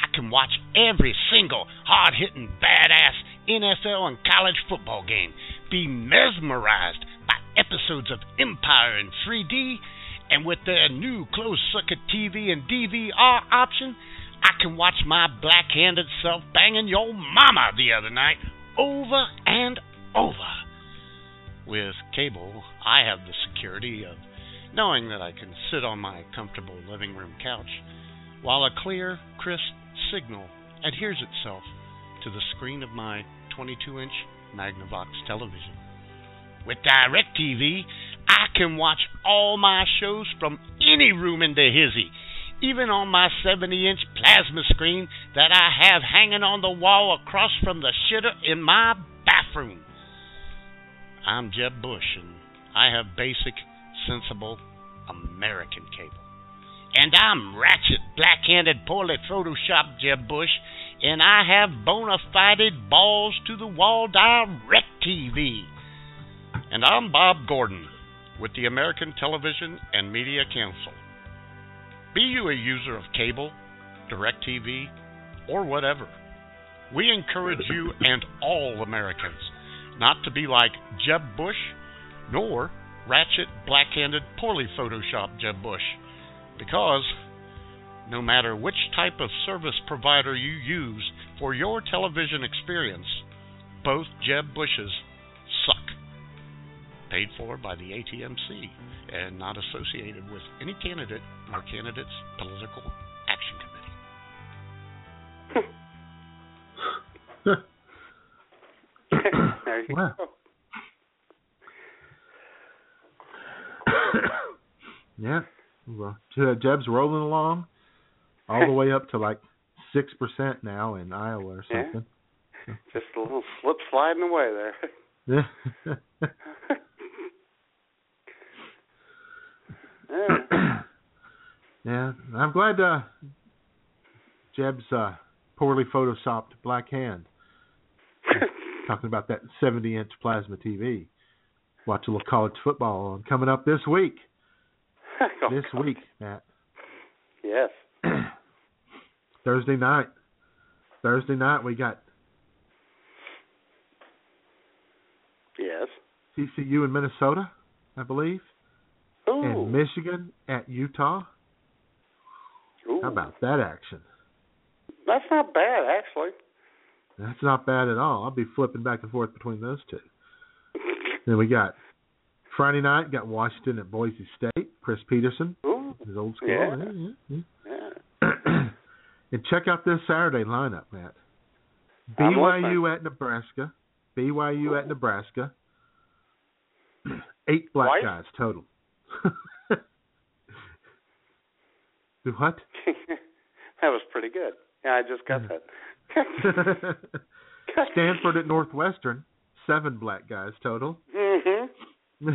I can watch every single hard hitting, badass NFL and college football game, be mesmerized by episodes of Empire in 3D, and with their new closed circuit TV and DVR option, I can watch my black handed self banging your mama the other night over and over. With cable, I have the security of knowing that I can sit on my comfortable living room couch while a clear, crisp signal adheres itself to the screen of my 22 inch Magnavox television. With DirecTV, I can watch all my shows from any room in the hizzy, even on my 70 inch plasma screen that I have hanging on the wall across from the shitter in my bathroom. I'm Jeb Bush, and I have basic, sensible American cable. And I'm ratchet, black handed, poorly photoshopped Jeb Bush, and I have bona fide balls to the wall direct TV. And I'm Bob Gordon with the American Television and Media Council. Be you a user of cable, direct TV, or whatever. We encourage you and all Americans not to be like Jeb Bush, nor ratchet, black handed, poorly photoshopped Jeb Bush. Because no matter which type of service provider you use for your television experience, both Jeb Bushes suck. Paid for by the ATMC and not associated with any candidate or candidate's political action committee. there you Wow. go. yeah. Well, Jeb's rolling along all the way up to like six percent now in Iowa or Yeah. something. Just a little slip sliding away there. Yeah. Yeah. yeah. I'm glad uh Jeb's uh poorly photoshopped black hand. Talking about that seventy inch plasma TV. Watch a little college football on coming up this week. This week, Matt. Yes. Thursday night. Thursday night we got Yes. TCU in Minnesota, I believe, Ooh. and Michigan at Utah. Ooh. How about that action? That's not bad, actually. That's not bad at all. I'll be flipping back and forth between those two. Then we got Friday night, got Washington at Boise State. Chris Peterson, Ooh. his old school. Yeah. Yeah, yeah, Yeah. And check out this Saturday lineup, Matt. BYU at Nebraska. BYU at Nebraska. Eight black White? guys total. Do what? that was pretty good. Yeah, I just got that. Stanford at Northwestern. Seven black guys total. Mm-hmm.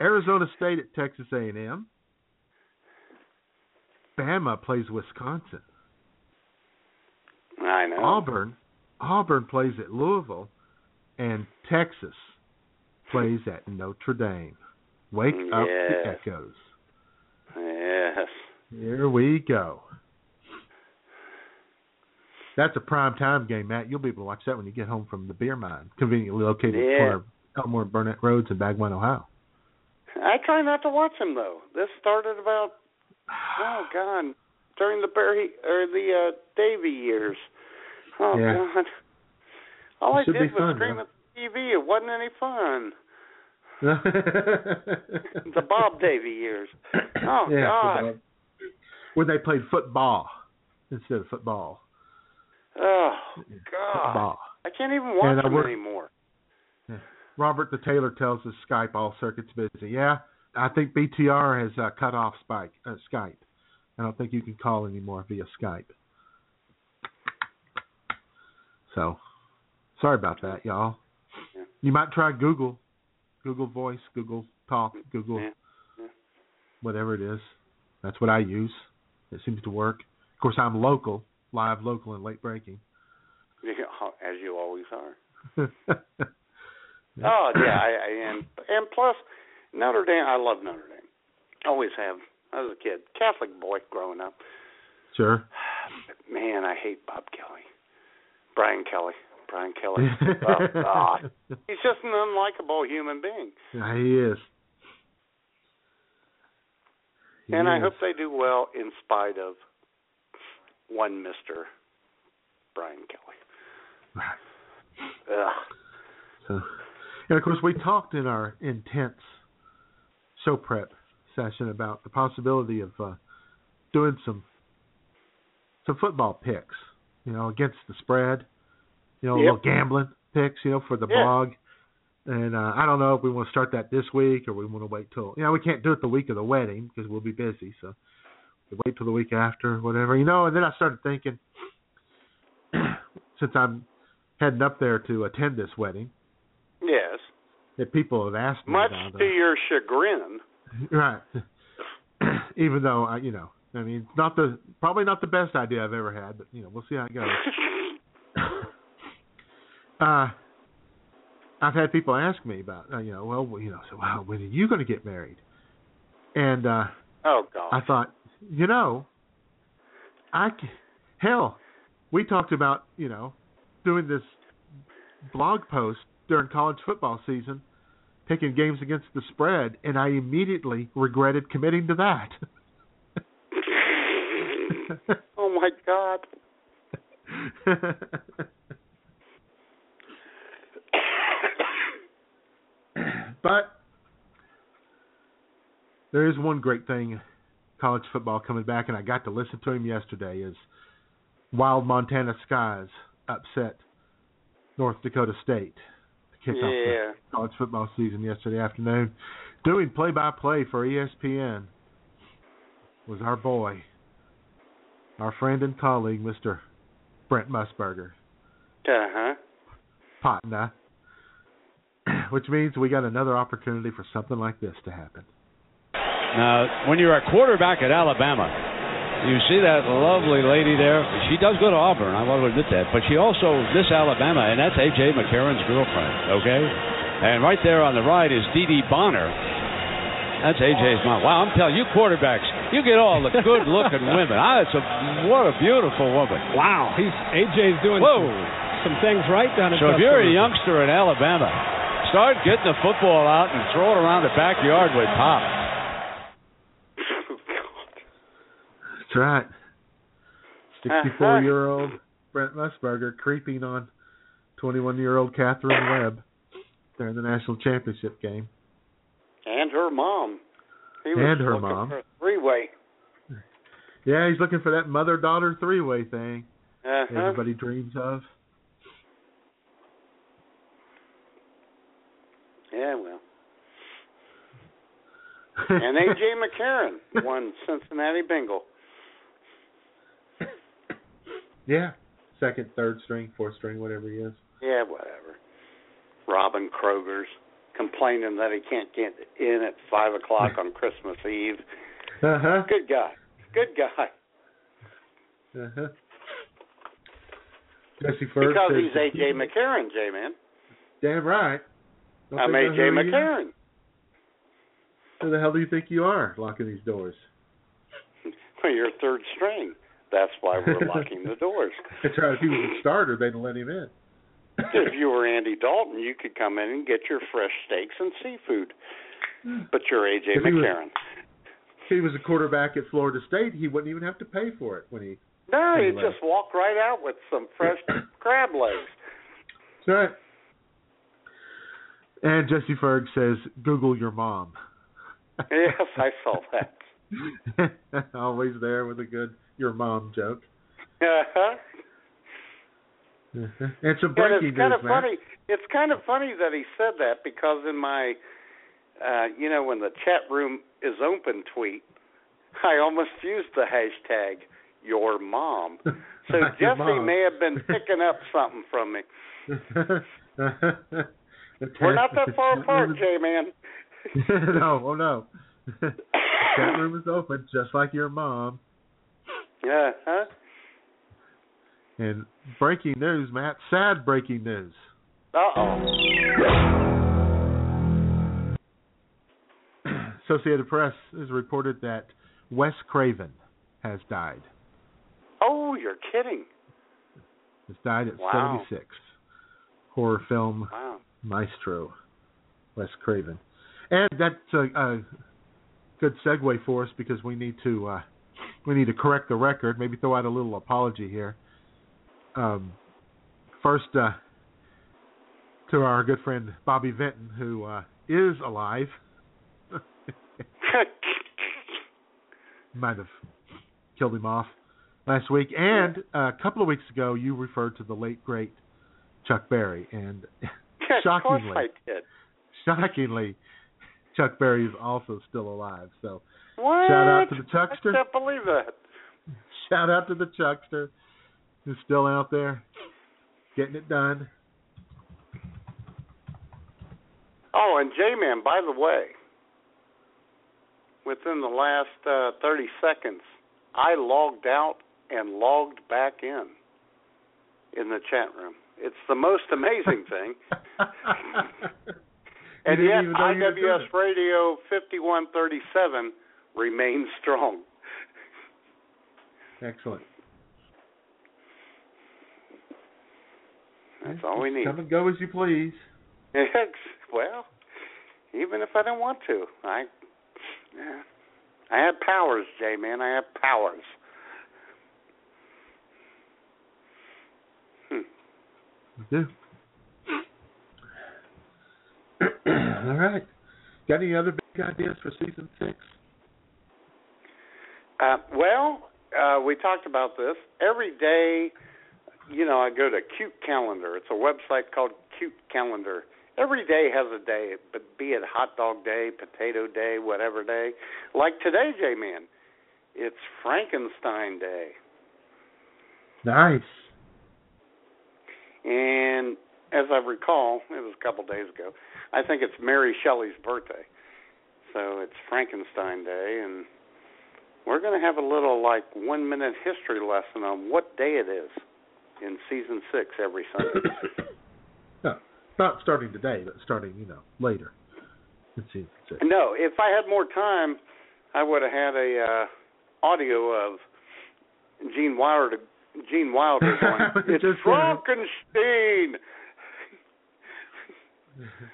Arizona State at Texas A&M. Bama plays Wisconsin. I know. Auburn, Auburn plays at Louisville, and Texas plays at Notre Dame. Wake up the Yes. echoes. Yes. Here we go. That's a prime time game, Matt. You'll be able to watch that when you get home from the beer mine, conveniently located Yeah. at Elmore Burnett Roads in Bagwine, Ohio. I try not to watch them though. This started about oh god during the Barry or the uh Davie years. Oh Yeah. god. All It I did was fun, scream at the TV. It wasn't any fun. The Bob Davie years. Oh yeah, god. Where they played football instead of football. Oh god. Football. I can't even watch them work- anymore. Robert the Taylor tells us Skype all circuits busy. Yeah, I think BTR has uh, cut off Spike, uh, Skype. I don't think you can call anymore via Skype. So, sorry about that, y'all. You might try Google, Google Voice, Google Talk, Google Yeah. whatever it is. That's what I use. It seems to work. Of course, I'm local, live, local, and late breaking. Yeah, as you always are. Oh yeah, I, I and and plus Notre Dame. I love Notre Dame. Always have. I was a kid, Catholic boy growing up. Sure. Man, I hate Bob Kelly, Brian Kelly, Brian Kelly. oh, God. He's just an unlikable human being. Yeah, he is. He and I hope they do well in spite of one Mister Brian Kelly. Ugh. So, and of course, we talked in our intense show prep session about the possibility of uh, doing some some football picks, you know, against the spread, you know, a Yep. little gambling picks, you know, for the Yeah. blog. And uh, I don't know if we want to start that this week or we want to wait till you know we can't do it the week of the wedding because we'll be busy. So we wait till the week after, whatever, you know. And then I started thinking, since I'm heading up there to attend this wedding, Yes. that people have asked me Much about to it. your chagrin. Right. Even though I, you know, I mean, it's not the probably not the best idea I've ever had, but you know, we'll see how it goes. uh, I've had people ask me about, uh, you know, well, you know, so well, when are you going to get married? And uh Oh God. I thought, you know, I hell, we talked about, you know, doing this blog post during college football season, picking games against the spread, and I immediately regretted committing to that. oh my God. but there is one great thing college football coming back and I got to listen to him yesterday is Wild Montana Skies upset North Dakota State to kick off the college football season yesterday afternoon. Doing play by play for ESPN was our boy, our friend and colleague, Mr. Brent Musburger. Uh huh. Patna. Which means we got another opportunity for something like this to happen. Now, when you're a quarterback at Alabama, you see that lovely lady there. She does go to Auburn, I want to admit that. But she also Miss Alabama, and that's A.J. McCarron's girlfriend, okay? And right there on the right is Dee Dee Bonner. That's A.J.'s mom. Wow, I'm telling you, quarterbacks, you get all the good-looking women. Ah, it's a what a beautiful woman. Wow, he's AJ's doing Whoa. some, some things right down in So if you're a youngster in Alabama, start getting the football out and throw it around the backyard with Pop. That's right. Uh-huh. 64 year old Brent Musburger creeping on 21 year old Katherine Webb during the national championship game. And her mom. He was And her mom. Three-way. Yeah, he's looking for that mother daughter three way thing Uh-huh. everybody dreams of. Yeah, well. and AJ McCarron won Cincinnati Bengal. Yeah. Second, third string, fourth string, whatever he is. Yeah, whatever. Robin Kroger's complaining that he can't get in at five o'clock on Christmas Eve. Uh huh. Good guy. Good guy. Uh huh. Jesse Ferg Because he's AJ McCarron, J man. Damn right. Don't I'm AJ? McCarron. Who the hell do you think you are locking these doors? Well, you're third string. That's why we're locking the doors. That's right. If he was a starter, they'd let him in. If you were Andy Dalton, you could come in and get your fresh steaks and seafood. But you're AJ If he was- McCarron. If he was a quarterback at Florida State, he wouldn't even have to pay for it when he. No, you Anyway. just walk right out with some fresh crab legs. That's right. And Jesse Ferg says, "Google your mom." yes, I saw that. Always there with a good "your mom" joke. Uh-huh. and some And breaking it's kind news, of man. funny. It's kind of funny that he said that because in my, uh, you know, when the chat room is open tweet, I almost used the hashtag your mom. So Jesse mom. may have been picking up something from me. We're not that far apart, J man. no, oh no. chat room is open, just like your mom. Yeah, huh? And breaking news, Matt. Sad breaking news. Uh oh. Associated Press has reported that Wes Craven has died. Oh, you're kidding. Has died at Wow. 76. Horror film Wow. maestro, Wes Craven. And that's a, a good segue for us because we need to uh, we need to correct the record. Maybe throw out a little apology here. Um, first, uh, to our good friend Bobby Vinton, who uh, is alive. Might have killed him off last week, and uh, a couple of weeks ago, you referred to the late great Chuck Berry, and shockingly, shockingly, Chuck Berry is also still alive. So What? shout out to the Chuckster. I can't believe that. Shout out to the Chuckster who's still out there getting it done. Oh, and J-Man, by the way, within the last uh, 30 seconds, I logged out and logged back in in the chat room. It's the most amazing thing. and yet, even know you were doing IWS Radio 5137 remains strong. Excellent. That's all we need. Come and go as you please. well, even if I don't want to, I, yeah, I have powers, Jay. man. I have powers. Hmm. You do. All right. Got any other big ideas for season six? Uh, well, uh, we talked about this every day. You know, I go to Cute Calendar. It's a website called Cute Calendar. Every day has a day, but be it hot dog day, potato day, whatever day. Like today, J Man, it's Frankenstein Day. Nice. And as I recall, it was a couple days ago. I think it's Mary Shelley's birthday, so it's Frankenstein Day, and we're going to have a little like one minute history lesson on what day it is in season six every Sunday. No, not starting today, but starting, you know, later in season six. no, if I had more time, I would have had a uh, audio of Gene Wilder. Gene Wilder going, "It's Frankenstein."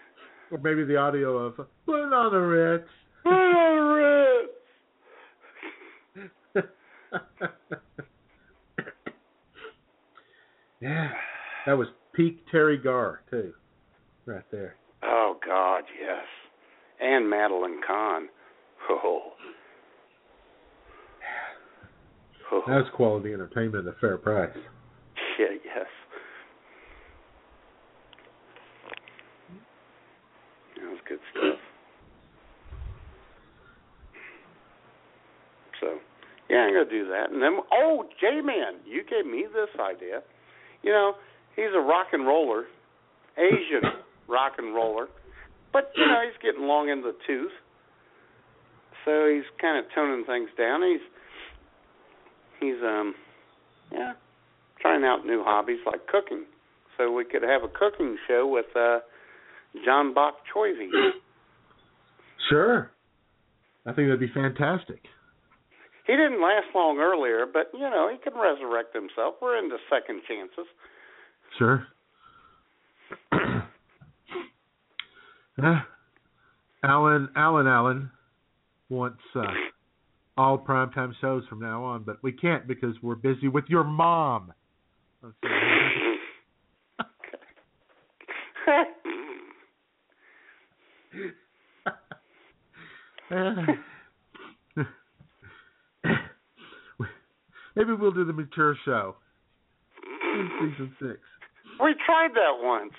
Or maybe the audio of "Put on the Ritz." Put on Ritz. Yeah, that was peak Teri Garr too, right there. Oh God, yes. And Madeline Kahn. Oh. oh. That's quality entertainment at a fair price. Yeah, yes. That was good stuff. So, yeah, I'm gonna do that. And then, oh, J Man, you gave me this idea. You know, he's a rock and roller, Asian rock and roller, but you know he's getting long in the tooth, so he's kind of toning things down. He's he's um yeah trying out new hobbies like cooking. So we could have a cooking show with uh John Bach Choivy. Sure. I think that'd be fantastic. He didn't last long earlier, but you know he can resurrect himself. We're into second chances. Sure. uh, Alan, Alan, Allen wants uh, all primetime shows from now on, but we can't because we're busy with your mom. Let's see. Maybe we'll do the mature show in season six. We tried that once.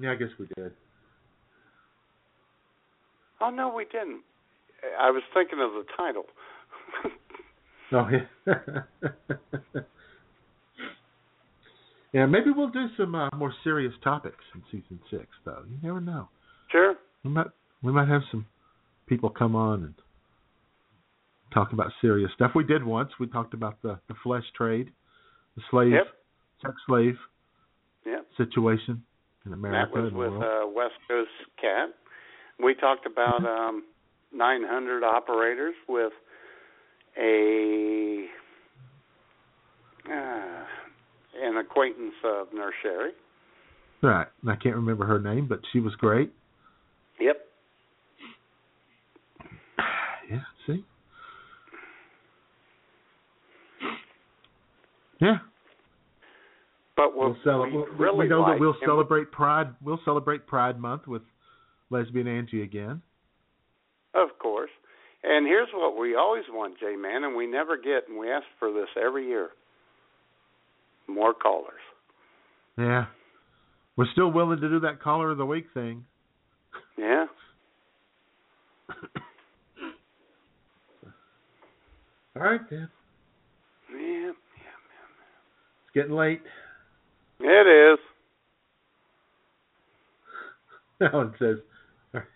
Yeah, I guess we did. Oh no, we didn't. I was thinking of the title. Oh yeah. yeah, maybe we'll do some uh, more serious topics in season six, though. You never know. Sure. We might we might have some people come on and talk about serious stuff. We did once. We talked about the the flesh trade, the slave, Yep. sex slave Yep. situation in America. That was with uh, West Coast Cat. We talked about um, 900 operators with a uh, an acquaintance of Nurse Sherry. Right. And I can't remember her name, but she was great. Yep. Yeah. See. Yeah. But what We'll cel- we we'll- really we know like, that we'll celebrate Pride. We'll celebrate Pride Month with Lesbian Angie again. Of course. And here's what we always want, J Man, and we never get, and we ask for this every year. More callers. Yeah. We're still willing to do that caller of the week thing. Yeah. All right, then. Yeah. It's getting late. It is. That one says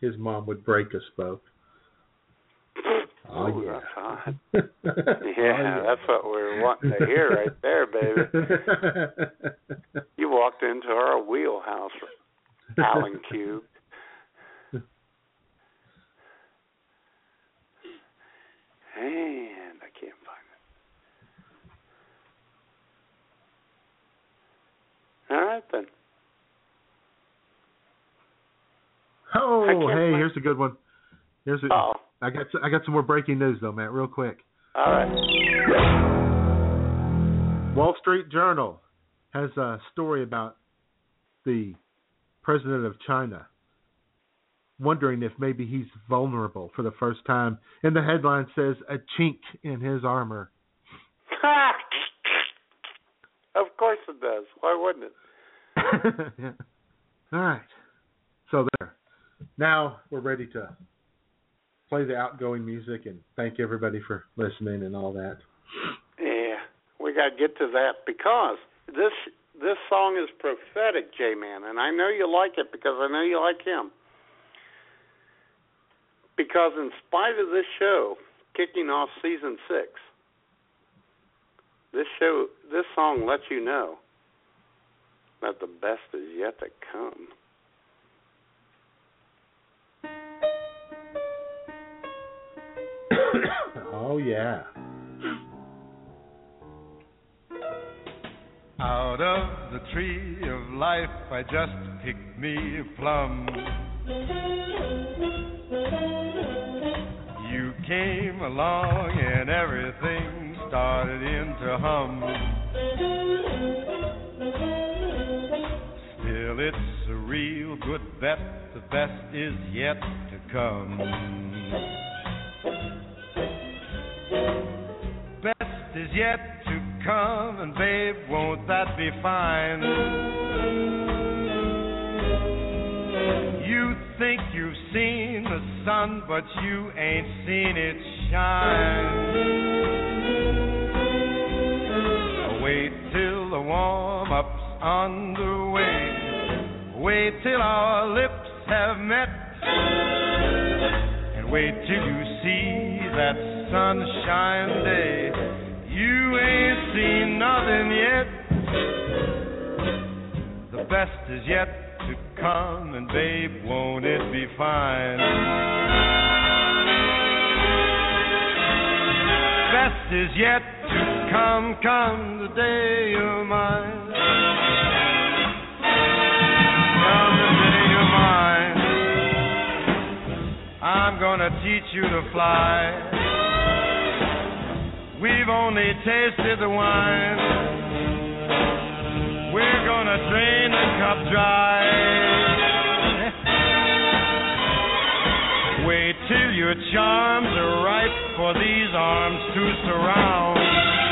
his mom would break us both. Oh, Ooh, yeah. that's hot. Oh, Yeah, that's what we're wanting to hear right there, baby. You walked into our wheelhouse, Alan Cube. And I can't find it. All right then. Oh, hey, here's a good one. Here's a, Oh. I got I got some more breaking news though, Matt, real quick. All right. Wall Street Journal has a story about the president of China wondering if maybe he's vulnerable for the first time. And the headline says a chink in his armor. of course it does. Why wouldn't it? Yeah. All right. So there. Now we're ready to play the outgoing music and thank everybody for listening and all that. Yeah, we got to get to that because this this song is prophetic, J Man, and I know you like it because I know you like him. Because in spite of this show kicking off season six, this show this song lets you know that the best is yet to come. oh yeah. Out of the tree of life, I just picked me a plum. You came along and everything started in to hum. Still, it's a real good bet, the best is yet to come. Best is yet to come, and babe, won't that be fine? You think you've seen the sun, but you ain't seen it shine. Wait till the warm up's underway. Wait till our lips have met. And wait till you see that sunshine day. You ain't seen nothing yet. The best is yet to come, and babe, won't it be fine? Best is yet to come, come day you're mine. The day you're mine. I'm gonna teach you to fly. We've only tasted the wine. We're gonna drain the cup dry. Wait till your charms are ripe for these arms to surround.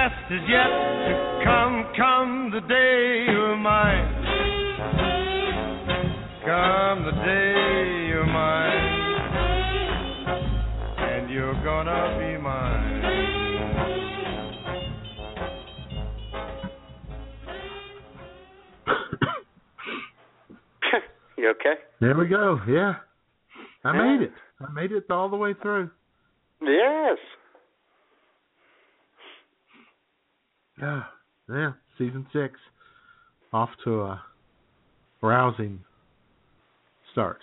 Best is yet to come, come the day you're mine. Come the day you're mine, and you're gonna be mine. You okay? There we go. Yeah. I Yeah. made it. I made it all the way through. Yes. Yeah. Yeah. Season six. Off to a rousing start.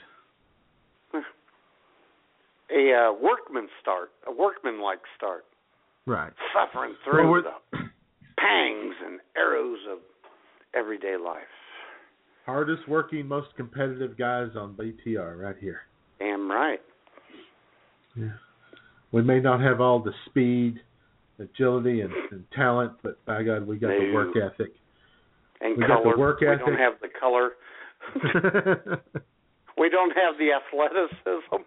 A uh, workman start, a workman-like start, Right. suffering through we're- the pangs and arrows of everyday life. Hardest working, most competitive guys on BTR right here. Damn right. Yeah. We may not have all the speed, agility, and, and talent, but by God, we got the work ethic. And We color. got the work ethic. we don't have the color. we don't have the athleticism.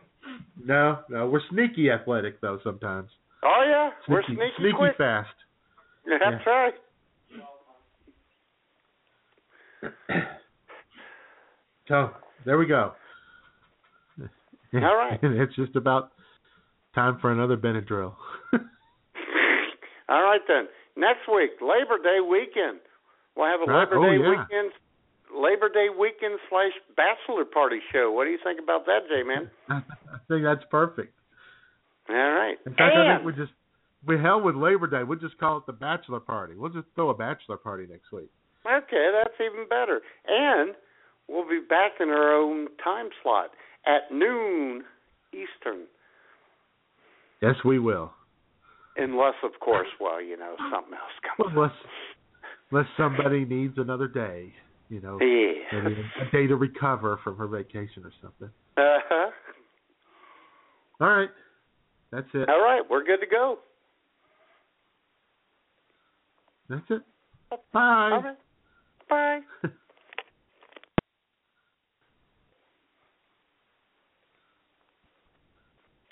no, no, we're sneaky athletic though sometimes. Oh yeah, we're Sneaky, sneaky, sneaky quick. fast. That's right. So there we go. All right. it's just about time for another Benadryl. All right then. Next week, Labor Day weekend. We'll have a Right. Labor Oh, Day yeah. weekend Labor Day weekend slash bachelor party show. What do you think about that, Jayman? I think that's perfect. All right. In fact, I and think we just we hell with Labor Day. We'll just call it the bachelor party. We'll just throw a bachelor party next week. okay, that's even better. And we'll be back in our own time slot at noon Eastern, Yes, we will. Unless of course, well, you know, something else comes. Unless unless somebody needs another day, you know, Yeah. maybe a day to recover from her vacation or something. Uh huh. All right, that's it. All right, we're good to go. That's it. Bye. Right. Bye.